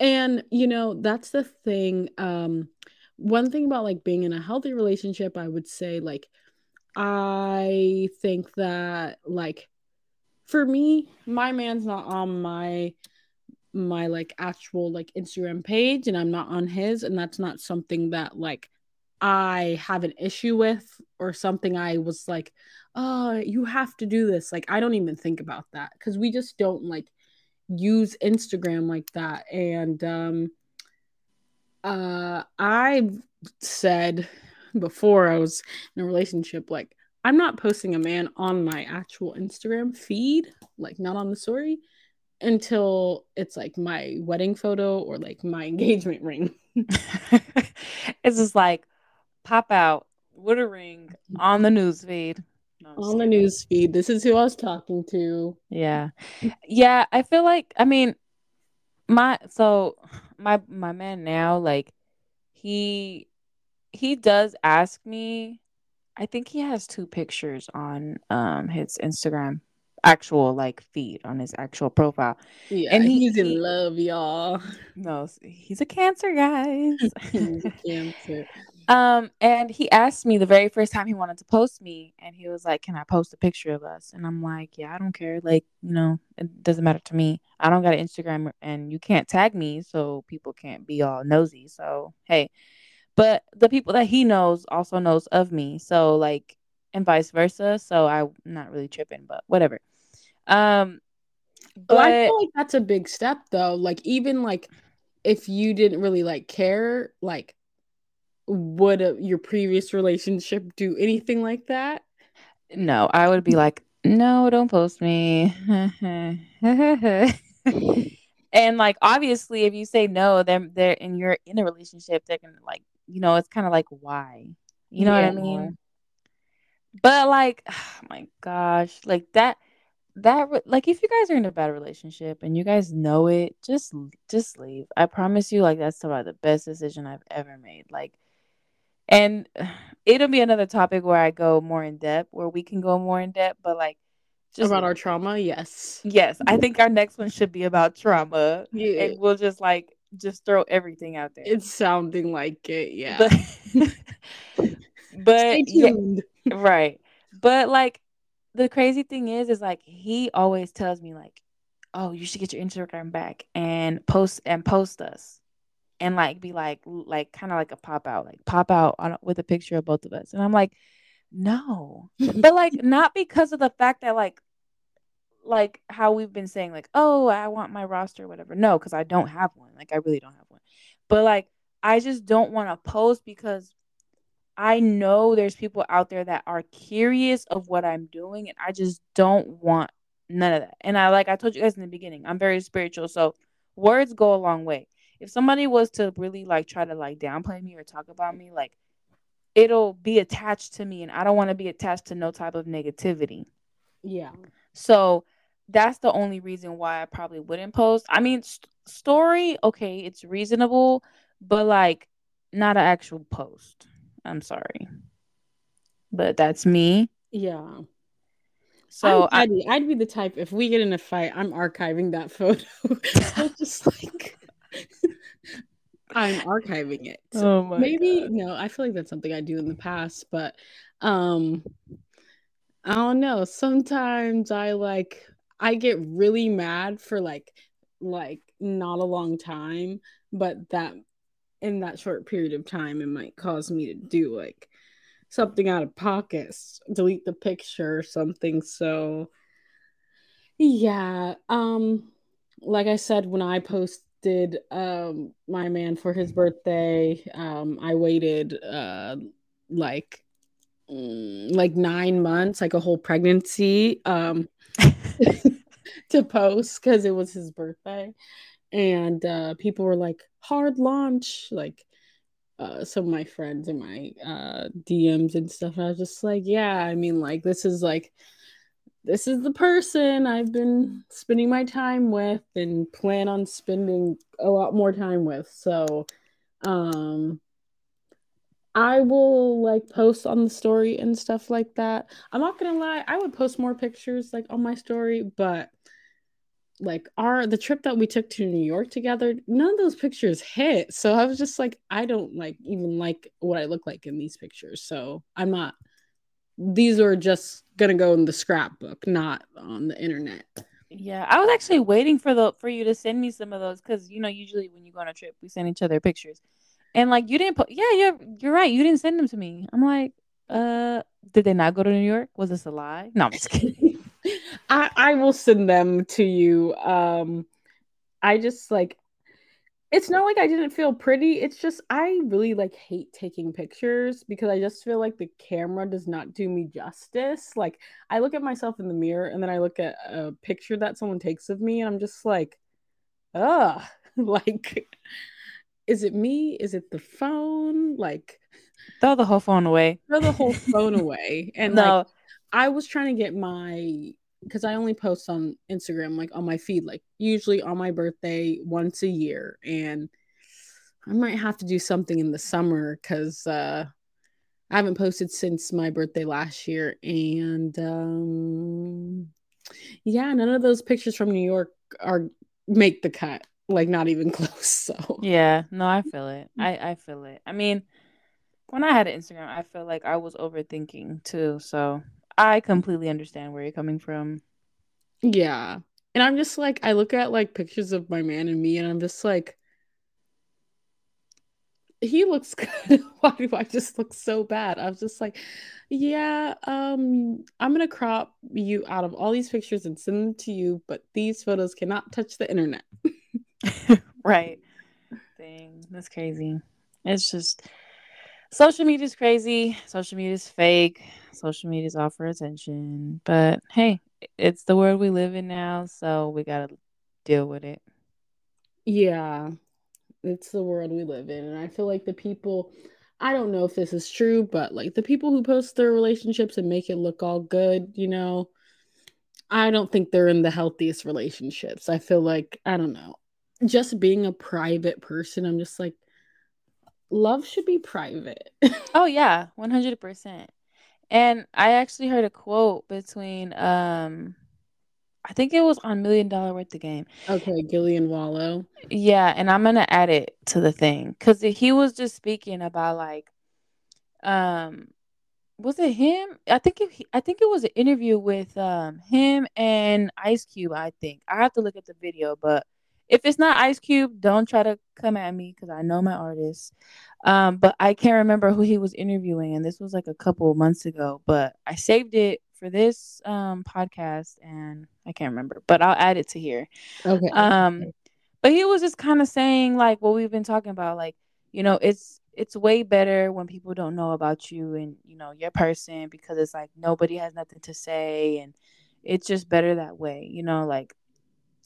And you know, that's the thing um one thing about like being in a healthy relationship, I would say like I think that like for me, my man's not on my my like actual like Instagram page and I'm not on his and that's not something that like I have an issue with or something I was like, "Oh, you have to do this." Like I don't even think about that cuz we just don't like use Instagram like that and um uh I've said before I was in a relationship like I'm not posting a man on my actual Instagram feed, like not on the story, until it's like my wedding photo or like my [laughs] engagement ring. [laughs] it's just like, pop out with a ring on the news feed. No, on the news feed. This is who I was talking to. Yeah. Yeah, I feel like I mean my so my my man now like he he does ask me I think he has two pictures on um his Instagram actual like feed on his actual profile. Yeah, and he, he's in he, love, y'all. No, he's a cancer, guys. [laughs] he's a cancer. [laughs] Um, and he asked me the very first time he wanted to post me, and he was like, "Can I post a picture of us?" And I'm like, "Yeah, I don't care. Like, you know, it doesn't matter to me. I don't got an Instagram, and you can't tag me, so people can't be all nosy. So hey." But the people that he knows also knows of me, so like, and vice versa. So I'm not really tripping, but whatever. Um, but I feel like that's a big step, though. Like, even like if you didn't really like care, like would a, your previous relationship do anything like that? No, I would be like, no, don't post me. [laughs] and like obviously if you say no, then they're and you're in a relationship, they're gonna like, you know, it's kind of like why? You know yeah. what I mean? But like, [sighs] oh my gosh, like that that like if you guys are in a bad relationship and you guys know it just just leave i promise you like that's about the best decision i've ever made like and [sighs] it'll be another topic where I go more in depth, where we can go more in depth, but like just about our trauma, yes. Yes. I think our next one should be about trauma. Yeah. And we'll just like just throw everything out there. It's sounding like it, yeah. But, [laughs] but yeah, right. But like the crazy thing is, is like he always tells me like, oh, you should get your Instagram back and post and post us and like be like like kind of like a pop out like pop out on, with a picture of both of us and i'm like no but like not because of the fact that like like how we've been saying like oh i want my roster whatever. No because i don't have one. Like i really don't have one. But like i just don't want to post because i know there's people out there that are curious of what i'm doing and i just don't want none of that. And i like i told you guys in the beginning i'm very spiritual so words go a long way. If somebody was to really like try to like downplay me or talk about me, like it'll be attached to me and I don't want to be attached to no type of negativity. Yeah. So that's the only reason why I probably wouldn't post. I mean, st- story, okay, it's reasonable, but like not an actual post. I'm sorry. But that's me. Yeah. So I'd, I, I'd be the type if we get in a fight, I'm archiving that photo. [laughs] just like I'm archiving it. So oh my maybe God. no, I feel like that's something I do in the past, but um I don't know. Sometimes I like I get really mad for like like not a long time, but that in that short period of time it might cause me to do like something out of pocket, delete the picture or something. So yeah, um like I said when I post did um my man for his birthday. Um I waited uh like mm, like 9 months, like a whole pregnancy um [laughs] to post cuz it was his birthday. And uh people were like hard launch like uh, some of my friends in my uh, DMs and stuff. And I was just like, yeah, I mean, like, this is like this is the person I've been spending my time with and plan on spending a lot more time with. So, um, I will like post on the story and stuff like that. I'm not gonna lie, I would post more pictures like on my story, but like our the trip that we took to New York together, none of those pictures hit. So I was just like, I don't like even like what I look like in these pictures. So I'm not these are just gonna go in the scrapbook, not on the internet. Yeah, I was actually waiting for the for you to send me some of those because you know usually when you go on a trip we send each other pictures, and like you didn't put yeah you're you're right you didn't send them to me. I'm like uh did they not go to New York? Was this a lie? No, I'm just kidding. [laughs] I I will send them to you. Um, I just like it's not like I didn't feel pretty. It's just I really like hate taking pictures because I just feel like the camera does not do me justice. Like I look at myself in the mirror and then I look at a picture that someone takes of me and I'm just like, ugh, [laughs] like is it me? Is it the phone? Like throw the whole phone away. Throw the whole [laughs] phone away. And no. like I was trying to get my because I only post on Instagram, like on my feed, like usually on my birthday once a year. And I might have to do something in the summer because uh, I haven't posted since my birthday last year. And um, yeah, none of those pictures from New York are make the cut. Like not even [laughs] close. So yeah, no, I feel it. I I feel it. I mean, when I had an Instagram, I felt like I was overthinking too. So I completely understand where you're coming from. Yeah. And I'm just like, I look at like pictures of my man and me, and I'm just like, he looks [laughs] good. Why do I just look so bad? I was just like, yeah, um, I'm gonna crop you out of all these pictures and send them to you, but these photos cannot touch the internet. [laughs] [laughs] right. [laughs] Thing. That's crazy. It's just social media is crazy. Social media is fake. Social media is all for attention. But hey, it's the world we live in now, so we gotta deal with it. Yeah, it's the world we live in, and I feel like the people. I don't know if this is true, but like the people who post their relationships and make it look all good, you know, I don't think they're in the healthiest relationships. I feel like I don't know. Just being a private person, I'm just like love should be private. [laughs] oh yeah, 100%. And I actually heard a quote between um I think it was on Million Dollar Worth the Game. Okay, Gillie and Wallo. Yeah, and I'm gonna add it to the thing because he was just speaking about like, um, was it him? I think it, I think it was an interview with um him and Ice Cube. I think I have to look at the video, but if it's not Ice Cube, don't try to come at me because I know my artist. Um, but I can't remember who he was interviewing, and this was like a couple months ago. But I saved it for this um podcast, and I can't remember, but I'll add it to here. Okay. Um, but he was just kind of saying like what we've been talking about, like you know, it's it's way better when people don't know about you and you know your person because it's like nobody has nothing to say, and it's just better that way, you know, like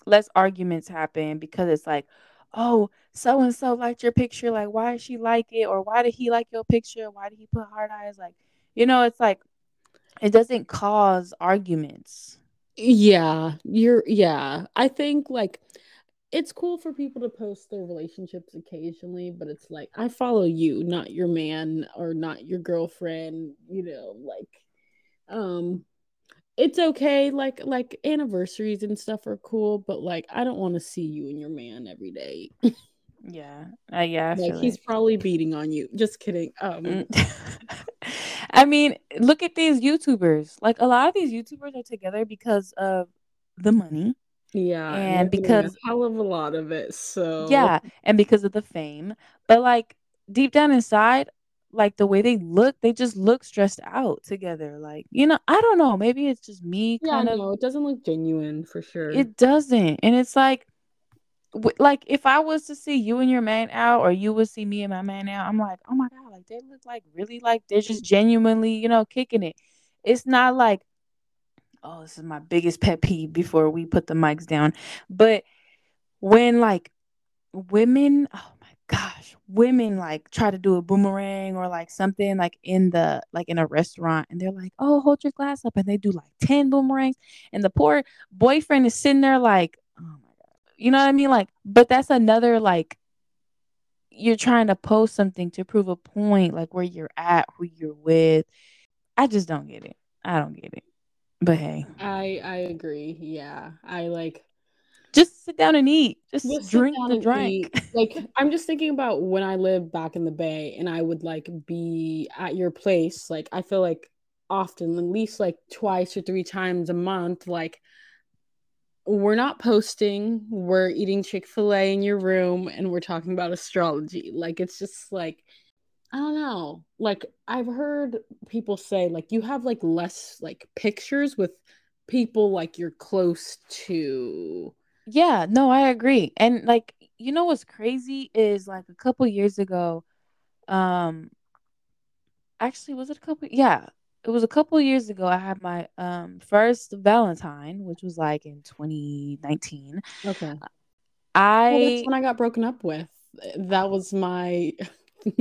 less arguments happen because it's like, oh, so and so liked your picture. Like, why did she like it? Or why did he like your picture? Why did he put hard eyes? Like, you know, it's like it doesn't cause arguments. Yeah, you're yeah. I think like it's cool for people to post their relationships occasionally, but it's like I follow you, not your man or not your girlfriend, you know, like um it's okay like like anniversaries and stuff are cool but like i don't want to see you and your man every day yeah uh, yeah I like he's like... probably beating on you just kidding um mm. [laughs] i mean look at these youtubers like a lot of these youtubers are together because of the money yeah and because a hell of a lot of it so yeah and because of the fame but like deep down inside like the way they look, they just look stressed out together. Like, you know, I don't know. Maybe it's just me kind yeah, of. No, it doesn't look genuine for sure. It doesn't. And it's like, w- like if I was to see you and your man out, or you would see me and my man out, I'm like, oh my God, like they look like really like they're just genuinely, you know, kicking it. It's not like, oh, this is my biggest pet peeve before we put the mics down. But when like women, oh gosh, women like try to do a boomerang or like something like in the like in a restaurant and they're like, "Oh, hold your glass up." And they do like 10 boomerangs and the poor boyfriend is sitting there like, "Oh my god." You know what I mean? Like, but that's another like you're trying to post something to prove a point like where you're at, who you're with. I just don't get it. I don't get it. But hey. I I agree. Yeah. I like just sit down and eat. Just, just drink the drink. [laughs] like I'm just thinking about when I lived back in the Bay and I would like be at your place. Like I feel like often, at least like twice or three times a month, like we're not posting, we're eating Chick-fil-A in your room and we're talking about astrology. Like it's just like I don't know. Like I've heard people say like you have like less like pictures with people like you're close to yeah, no, I agree. And like, you know what's crazy is like a couple years ago, um actually was it a couple yeah, it was a couple years ago I had my um first Valentine, which was like in 2019. Okay. I well, that's when I got broken up with. That was my [laughs]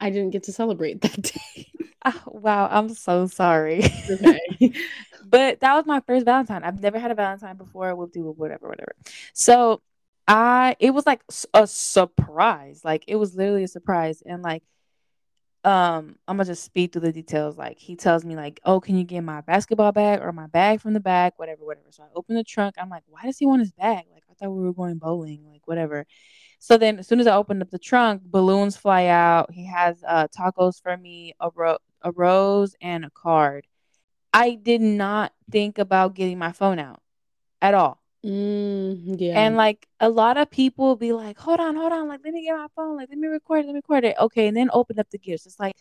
I didn't get to celebrate that [laughs] day. oh, wow, I'm so sorry. Okay. [laughs] but that was my first Valentine. I've never had a Valentine before. We'll do whatever, whatever. So I, it was like a surprise. Like it was literally a surprise, and like um i'm gonna just speed through the details. Like he tells me like oh can you get my basketball bag or my bag from the back? Whatever whatever. So i open the trunk. I'm like why does he want his bag? Like i thought we were going bowling. Like whatever. So then as soon as i opened up the trunk balloons fly out. He has uh tacos for me a, ro- a rose and a card i did not think about getting my phone out at all Mm, yeah. And like a lot of people be like, hold on, hold on, like let me get my phone, like let me record, let me record it. Okay, and then open up the gifts. It's like,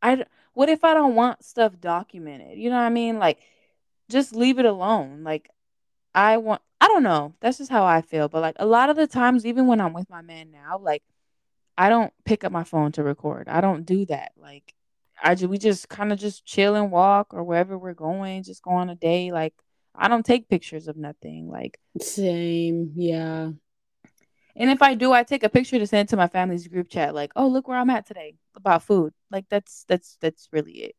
I what if I don't want stuff documented? You know what I mean? Like, just leave it alone. Like, I want. I don't know. That's just how I feel. But like a lot of the times, even when I'm with my man now, like I don't pick up my phone to record. I don't do that. Like I just we just kind of just chill and walk or wherever we're going, just go on a day. Like I don't take pictures of nothing. Like same, yeah. And if I do, I take a picture to send to my family's group chat, like, "Oh, look where I'm at today about food." Like that's that's that's really it.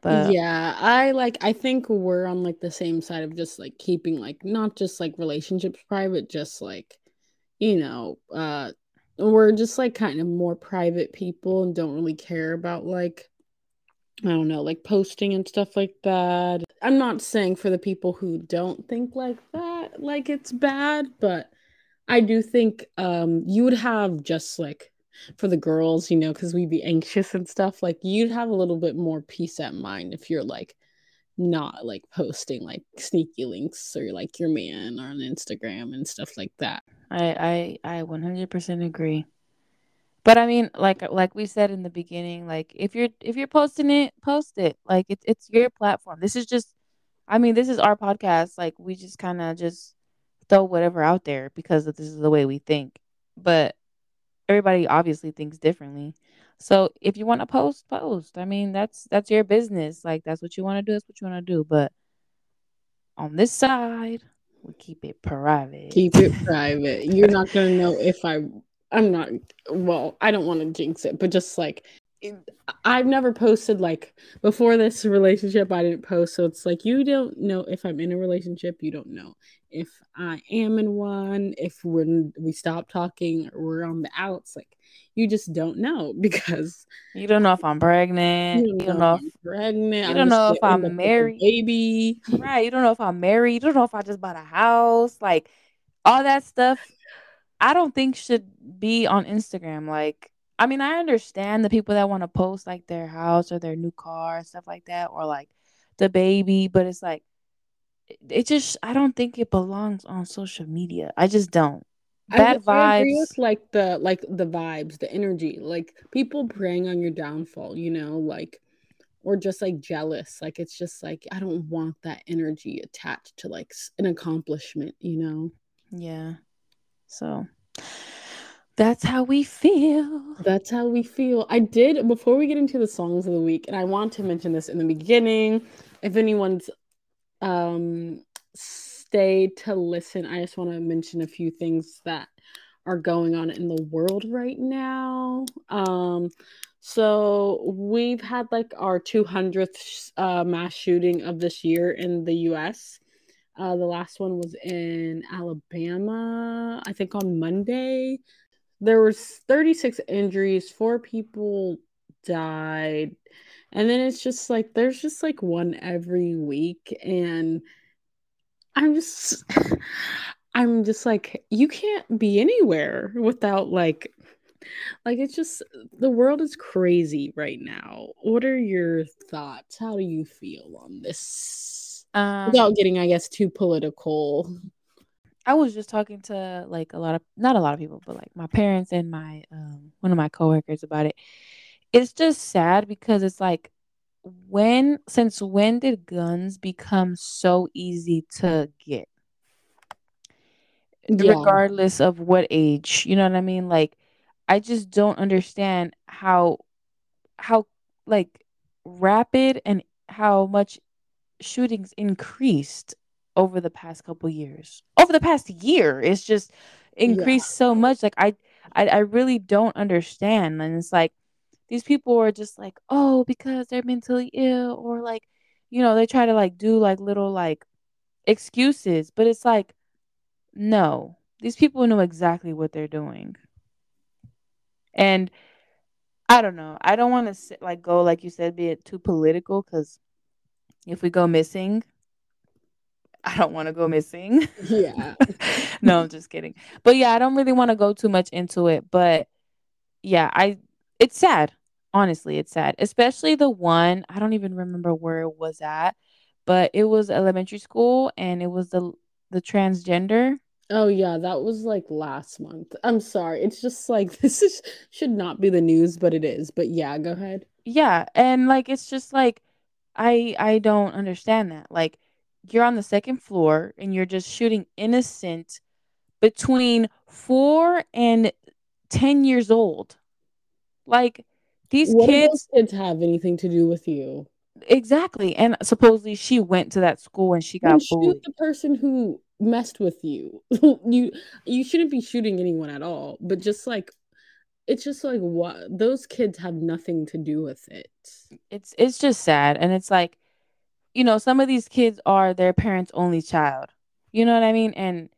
But yeah, I like. I think we're on like the same side of just like keeping like not just like relationships private, just like you know, uh, we're just like kind of more private people and don't really care about like I don't know, like posting and stuff like that. I'm not saying for the people who don't think like that, like it's bad, but I do think um you would have just like for the girls, you know, because we'd be anxious and stuff, like you'd have a little bit more peace at mind if you're like not like posting like sneaky links or like your man on Instagram and stuff like that. I I I 100% agree. But I mean, like like we said in the beginning, like if you're if you're posting it, post it. Like it's it's your platform. This is just, I mean, this is our podcast. Like we just kind of just throw whatever out there because this is the way we think. But everybody obviously thinks differently. So if you want to post, post. I mean, that's that's your business. Like that's what you want to do. That's what you want to do. But on this side, we keep it private. Keep it private. You're not gonna know if I I'm not well, I don't want to jinx it, but just like I've never posted like before this relationship I didn't post so it's like you don't know if I'm in a relationship you don't know if I am in one if we're we stop talking or we're on the outs like you just don't know [laughs] because you don't know if I'm pregnant you don't, you don't know, if I'm pregnant you don't I'm know if I'm married baby right you don't know if I'm married you don't know if I just bought a house like all that stuff I don't think should be on Instagram. Like, I mean, I understand the people that want to post like their house or their new car and stuff like that, or like the baby, but it's like, it just, I don't think it belongs on social media. I just don't. Bad I, vibes. I like the like the vibes, the energy, like people preying on your downfall, you know, like or just like jealous. Like it's just like I don't want that energy attached to like an accomplishment, you know. Yeah. So that's how we feel. That's how we feel. I did before we get into the songs of the week, and I want to mention this in the beginning. If anyone's um stay to listen, I just want to mention a few things that are going on in the world right now. Um so we've had like our 200th uh, mass shooting of this year in the US. Uh, the last one was in Alabama, I think on Monday. There was 36 injuries, four people died. And then it's just like there's just like one every week and I'm just [sighs] I'm just like you can't be anywhere without like like it's just the world is crazy right now. What are your thoughts? How do you feel on this? Um, Without getting, I guess, too political. I was just talking to like a lot of not a lot of people, but like my parents and my um one of my coworkers about it. It's just sad because it's like when since when did guns become so easy to get? Yeah. Regardless of what age, you know what I mean? Like I just don't understand how how like rapid and how much shootings increased over the past couple years. Over the past year, it's just increased yeah. so much. Like I, I, I really don't understand. And it's like these people are just like, oh, because they're mentally ill, or like, you know, they try to like do like little like excuses, but it's like, no, these people know exactly what they're doing. And I don't know. I don't want to like go like you said, be it too political because if we go missing, [laughs] I don't want to go missing. [laughs] Yeah. no, I'm just kidding. But yeah, I don't really want to go too much into it. But yeah, I it's sad. Honestly, it's sad. Especially the one, I don't even remember where it was at, but it was elementary school and it was the the transgender. Oh yeah, that was like last month. I'm sorry. It's just like [laughs] this is should not be the news, but it is. But yeah, go ahead. Yeah, and like it's just like I I don't understand that. Like you're on the second floor and you're just shooting innocent between 4 and 10 years old. Like these what kids kids have anything to do with you? Exactly. And supposedly she went to that school and she got then bullied. shoot the person who messed with you. [laughs] you you shouldn't be shooting anyone at all, but just like it's just like what those kids have nothing to do with it. It's it's just sad and it's like you know, some of these kids are their parents' only child. You know what I mean? And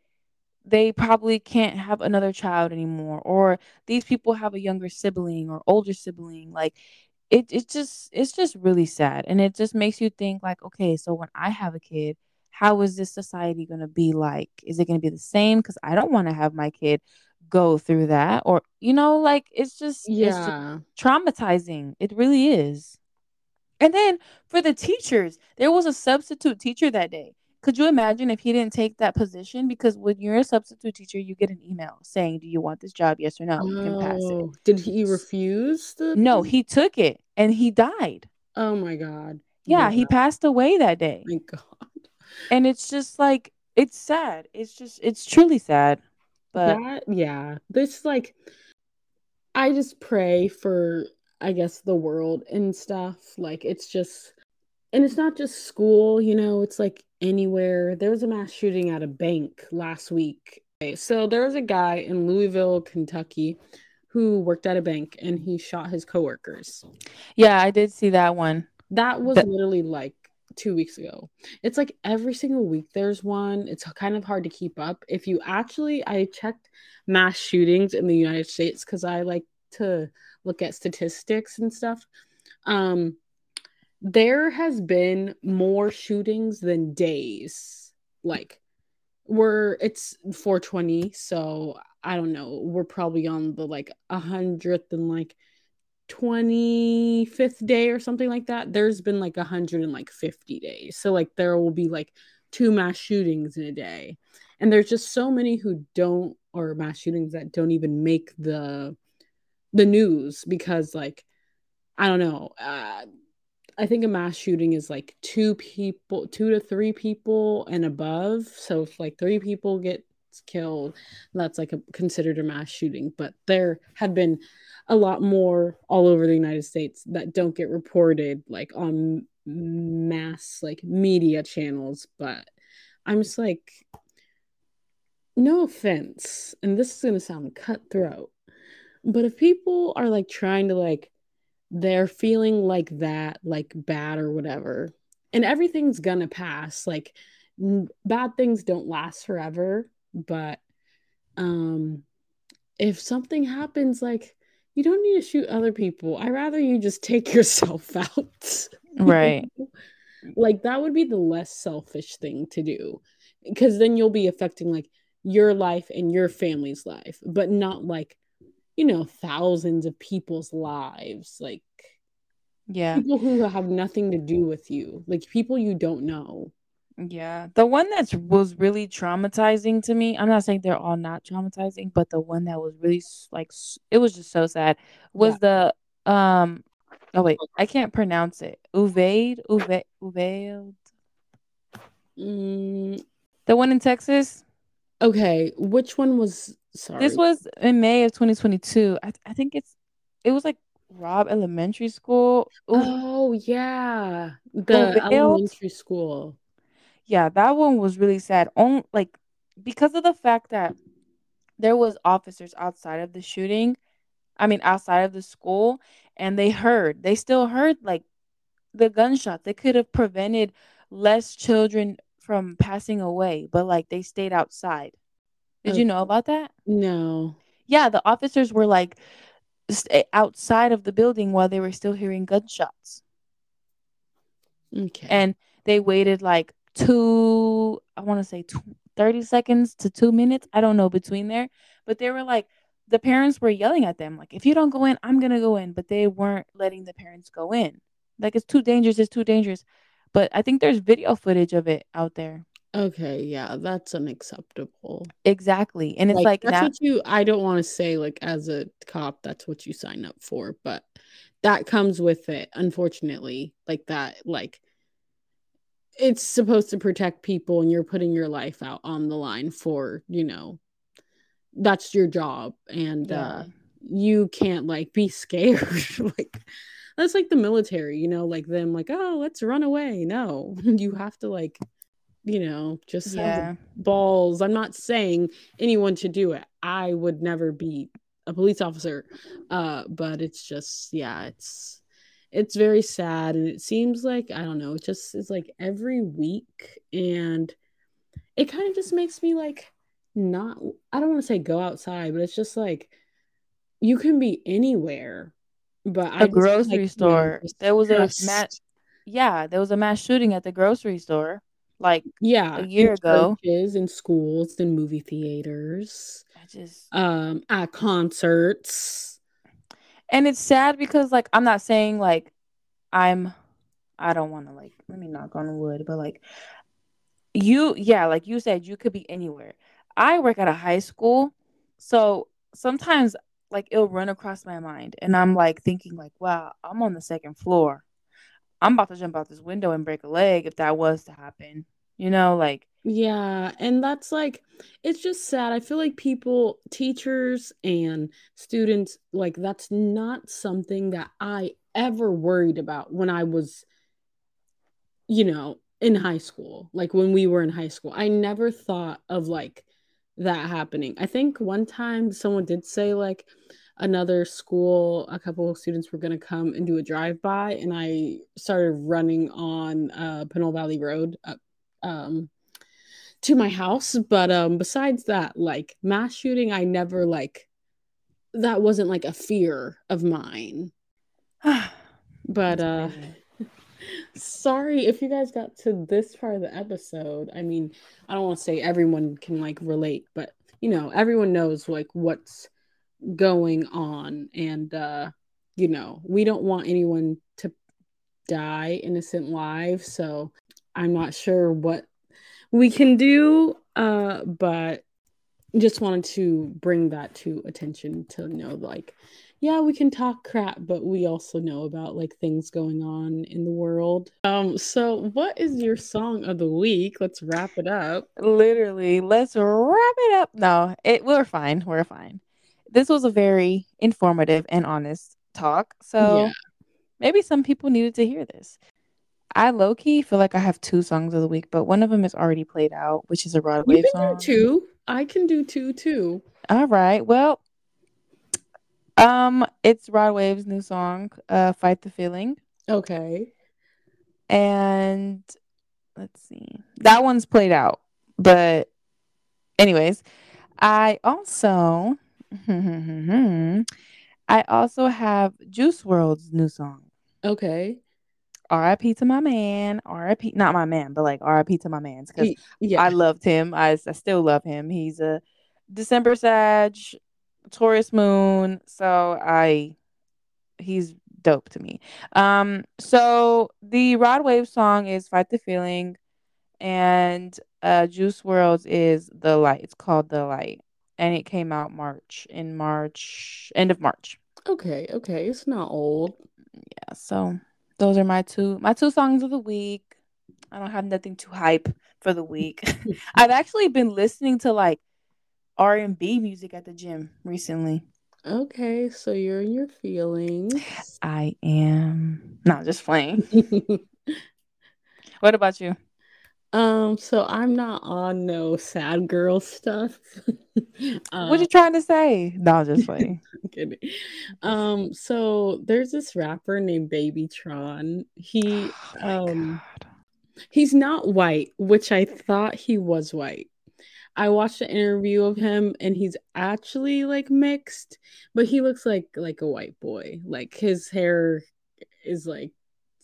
they probably can't have another child anymore or these people have a younger sibling or older sibling. Like it it just it's just really sad. And it just makes you think like okay so when i have a kid how is this society going to be like? Is it going to be the same? Cuz i don't want to have my kid go through that or you know like it's just yeah it's just traumatizing. It really is and then for the teachers there was a substitute teacher that day could you imagine if he didn't take that position? Because when you're a substitute teacher, you get an email saying, "Do you want this job? Yes or no." You can pass it. Oh, Did he refuse the No, he took it and he died. Oh my god. Yeah, he passed away that day. My god. And it's just like it's sad. It's just it's truly sad. But That yeah. This like I just pray for I guess the world and stuff. Like it's just and it's not just school, you know, it's like anywhere. There was a mass shooting at a bank last week. So there was a guy in Louisville, Kentucky, who worked at a bank and he shot his coworkers. yeah, I did see that one. That was That- literally like two weeks ago. It's like every single week there's one. It's kind of hard to keep up. If you actually, I checked mass shootings in the United States because I like to look at statistics and stuff. Um, there has been more shootings than days. Like, we're it's 420, so I don't know. We're probably on the like a hundredth and like 25th day or something like that there's been like 150 days so like there will be like two mass shootings in a day and there's just so many who don't or mass shootings that don't even make the the news because like i don't know uh, i think a mass shooting is like two people two to three people and above. So if like three people get killed that's like a, considered a mass shooting. But there have been a lot more all over the United States that don't get reported like on mass like media channels. But I'm just like no offense and this is to sound cutthroat but if people are like trying to like they're feeling like that like bad or whatever and everything's to pass like n- bad things don't last forever but um if something happens like you don't need to shoot other people. I rather you just take [laughs] yourself out. Right. [laughs] like that would be the less selfish thing to do. Because then you'll be affecting like your life and your family's life, but not like, you know, thousands of people's lives. Like Yeah. people who have nothing to do with you, like people you don't know. Yeah. The one that was really traumatizing to me, I'm not saying they're all not traumatizing, but the one that was really like it was just so sad was the um oh wait, I can't pronounce it. Uvaid, Uvaid, Uvaid. Mm, The one in Texas. okay, which one was sorry? This was in May of 2022. I I think it's it was like Robb Elementary School. Ooh, Oh yeah, the Uvalde? elementary school. yeah, that one was really sad. On like because of the fact that there was officers outside of the shooting I mean, outside of the school, and they heard, they still heard like the gunshots. They could have prevented less children from passing away, but like they stayed outside. Did Okay. you know about that? No. Yeah, the officers were like st- eh, outside of the building while they were still hearing gunshots. Okay. And they waited like two, I want to say tw 30 seconds to two minutes. I don't know between there. But they were like, the parents were yelling at them, like, if you don't go in, I'm going to go in. But they weren't letting the parents go in. Like, it's too dangerous. It's too dangerous. But I think there's video footage of it out there. Okay, yeah, that's unacceptable. Exactly. And it's like, that's now, what you I don't want to say like as a cop that's what you sign up for, but that comes with it, unfortunately. Like that like it's supposed to protect people and you're putting your life out on the line for, you know, that's your job and uh you can't like be [laughs] scared like that's like the military, you know, like them like, "Oh, let's run away." No. [laughs] You have to like you know, just have yeah. balls. I'm not saying anyone should do it. I would never be a police officer. Uh, but it's just, yeah, it's it's very sad, and it seems like I don't know. It just is like every week, and it kind of just makes me like not. I don't want to say go outside, but it's just like you can be anywhere. But I A just grocery like store. There was a mass, yeah, there was a mass shooting at the grocery store like yeah, a year ago. churches, in schools, in movie theaters. I just, um at concerts and it's sad because like I'm not saying like I'm, I don't want to like let me knock on wood, but like you, yeah, like you said, you could be anywhere. I work at a high school, so sometimes like it'll run across my mind, and I'm like thinking like, wow, I'm on the second floor. I'm about to jump out this window and break a leg if that was to happen. You know, like yeah and that's like it's just sad i feel like people teachers and students like that's not something that i ever worried about when i was you know in high school like when we were in high school i never thought of like that happening i think one time someone did say like another school a couple of students were going to come and do a drive by and i started running on uh pinole valley road up um to my house. But um besides that like mass shooting i never like that wasn't like a fear of mine. [sighs] But uh [laughs] sorry if you guys got to this part of the episode. I mean i don't want to say everyone can like relate but you know everyone knows like what's going on and uh you know we don't want anyone to die innocent lives so i'm not sure what we can do uh but just wanted to bring that to attention to know like yeah we can talk crap but we also know about like things going on in the world um so what is your song of the week let's wrap it up Literally, let's wrap it up. No, it we're fine. We're fine. This was a very informative and honest talk. So Yeah. maybe some people needed to hear this. I low key feel like I have two songs of the week, but one of them is already played out, which is a Rod you Wave can song. do two i can do two too All right. Well, um, it's Rod Wave's new song, uh, "Fight the Feeling," okay and let's see, that one's played out. But, anyways, I also, [laughs] I also have Juice WRLD's new song. okay R.I.P. to my man. R.I.P. Not my man, but like R.I.P. to my man's because yeah I loved him. I, I still love him. He's a December Sag, Taurus Moon. So I he's dope to me. Um, so the Rod Wave song is Fight the Feeling, and uh Juice WRLD's is The Light. It's called The Light. And it came out March in March, end of March. okay okay it's not old Yeah, so those are my two my two songs of the week. I don't have nothing to hype for the week. [laughs] I've actually been listening to like R and B music at the gym recently. okay so you're in your feelings I am not just playing. [laughs] What about you? Um, so I'm not on no sad girl stuff. [laughs] what um, you trying to say? No, just playing. [laughs] kidding. Um, so there's this rapper named Babytron. He oh um God. he's not white, which I thought he was white. I watched an interview of him and he's actually like mixed, but he looks like like a white boy. Like his hair is like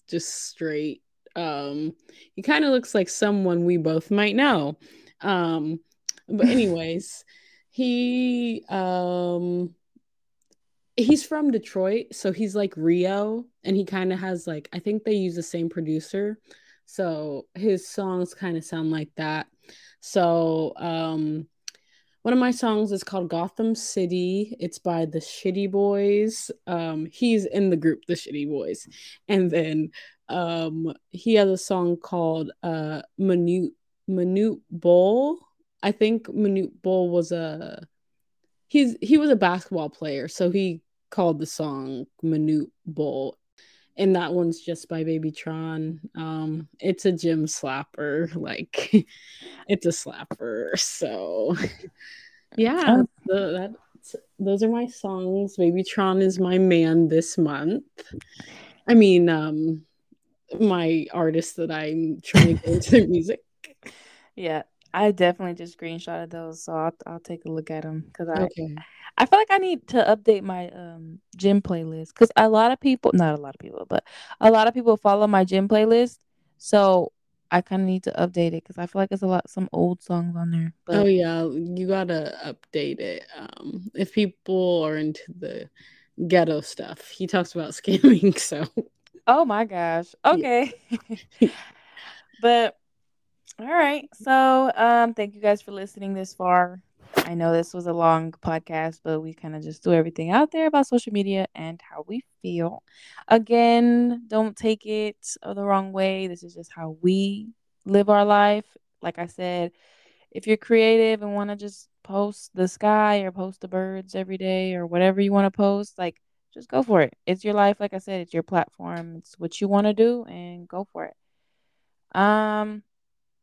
just straight. Um he kind of looks like someone we both might know. Um but [laughs] anyways, he um he's from Detroit, so he's like Rio and he kind of has like I think they use the same producer. So his songs kind of sound like that. So um one of my songs is called Gotham City. It's by the ShittyBoyz. Um he's in the group the ShittyBoyz. And then um he has a song called uh Minute Minute Bowl. I think Manute Bol was a he's he was a basketball player, so he called the song Manute Bol and that one's just by Babytron. Um, it's a gym slapper, [laughs] like it's a slapper. So [laughs] yeah, the, that's those are my songs. Babytron is my man this month. I mean, um, my artist that I'm trying to get into music. [laughs] Yeah, I definitely just screenshotted those, so I'll I'll take a look at them because I okay. I feel like I need to update my um gym playlist because a lot of people, not a lot of people, but a lot of people follow my gym playlist. So I kind of need to update it because I feel like it's a lot some old songs on there. But... Oh yeah, you gotta update it. Um, if people are into the ghetto stuff, he talks about [laughs] scamming. So. Oh my gosh. Okay. [laughs] [laughs] but all right. So um, thank you guys for listening this far. I know this was a long podcast, but we kind of just threw everything out there about social media and how we feel. Again, don't take it the wrong way. This is just how we live our life. Like I said, if you're creative and want to just post the sky or post the birds every day or whatever you want to post, like just go for it. It's your life. Like I said, it's your platform. It's what you want to do and go for it. Um,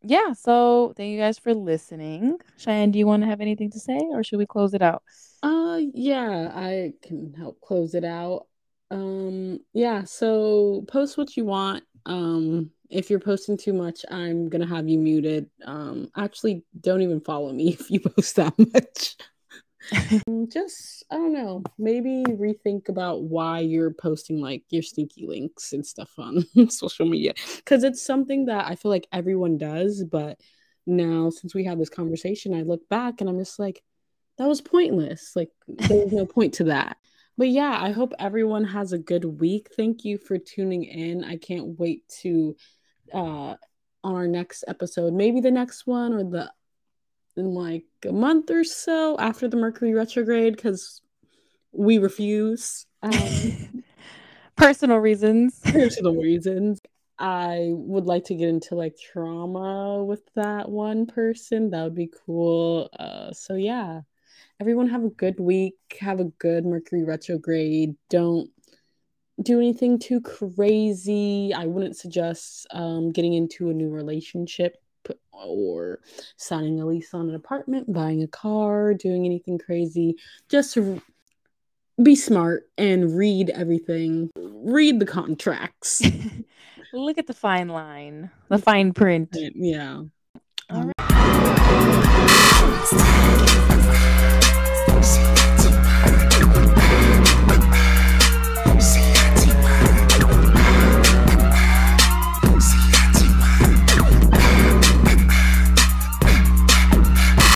yeah, so thank you guys for listening. Cheyenne, do you want to have anything to say or should we close it out? Uh yeah, I can help close it out. Um yeah, so post what you want. Um if you're posting too much, I'm gonna have you muted. Um actually don't even follow me [laughs] if you post that much. [laughs] just I don't know, maybe rethink about why you're posting like your sneaky links and stuff on [laughs] social media because it's something that I feel like everyone does, but now since we had this conversation, I look back and I'm just like, that was pointless. Like there's no [laughs] point to that. But yeah, I hope everyone has a good week. Thank you for tuning in. I can't wait to uh on our next episode, maybe the next one or the in like a month or so after the Mercury retrograde because we refuse. Um, [laughs] personal reasons. [laughs] personal reasons. I would like to get into like trauma with that one person. That would be cool. Uh, so yeah, everyone have a good week. Have a good Mercury retrograde. Don't do anything too crazy. I wouldn't suggest um, getting into a new relationship or signing a lease on an apartment, buying a car, doing anything crazy. Just be smart and read everything. Read the contracts. [laughs] Look at the fine line, the fine print. Yeah. All right.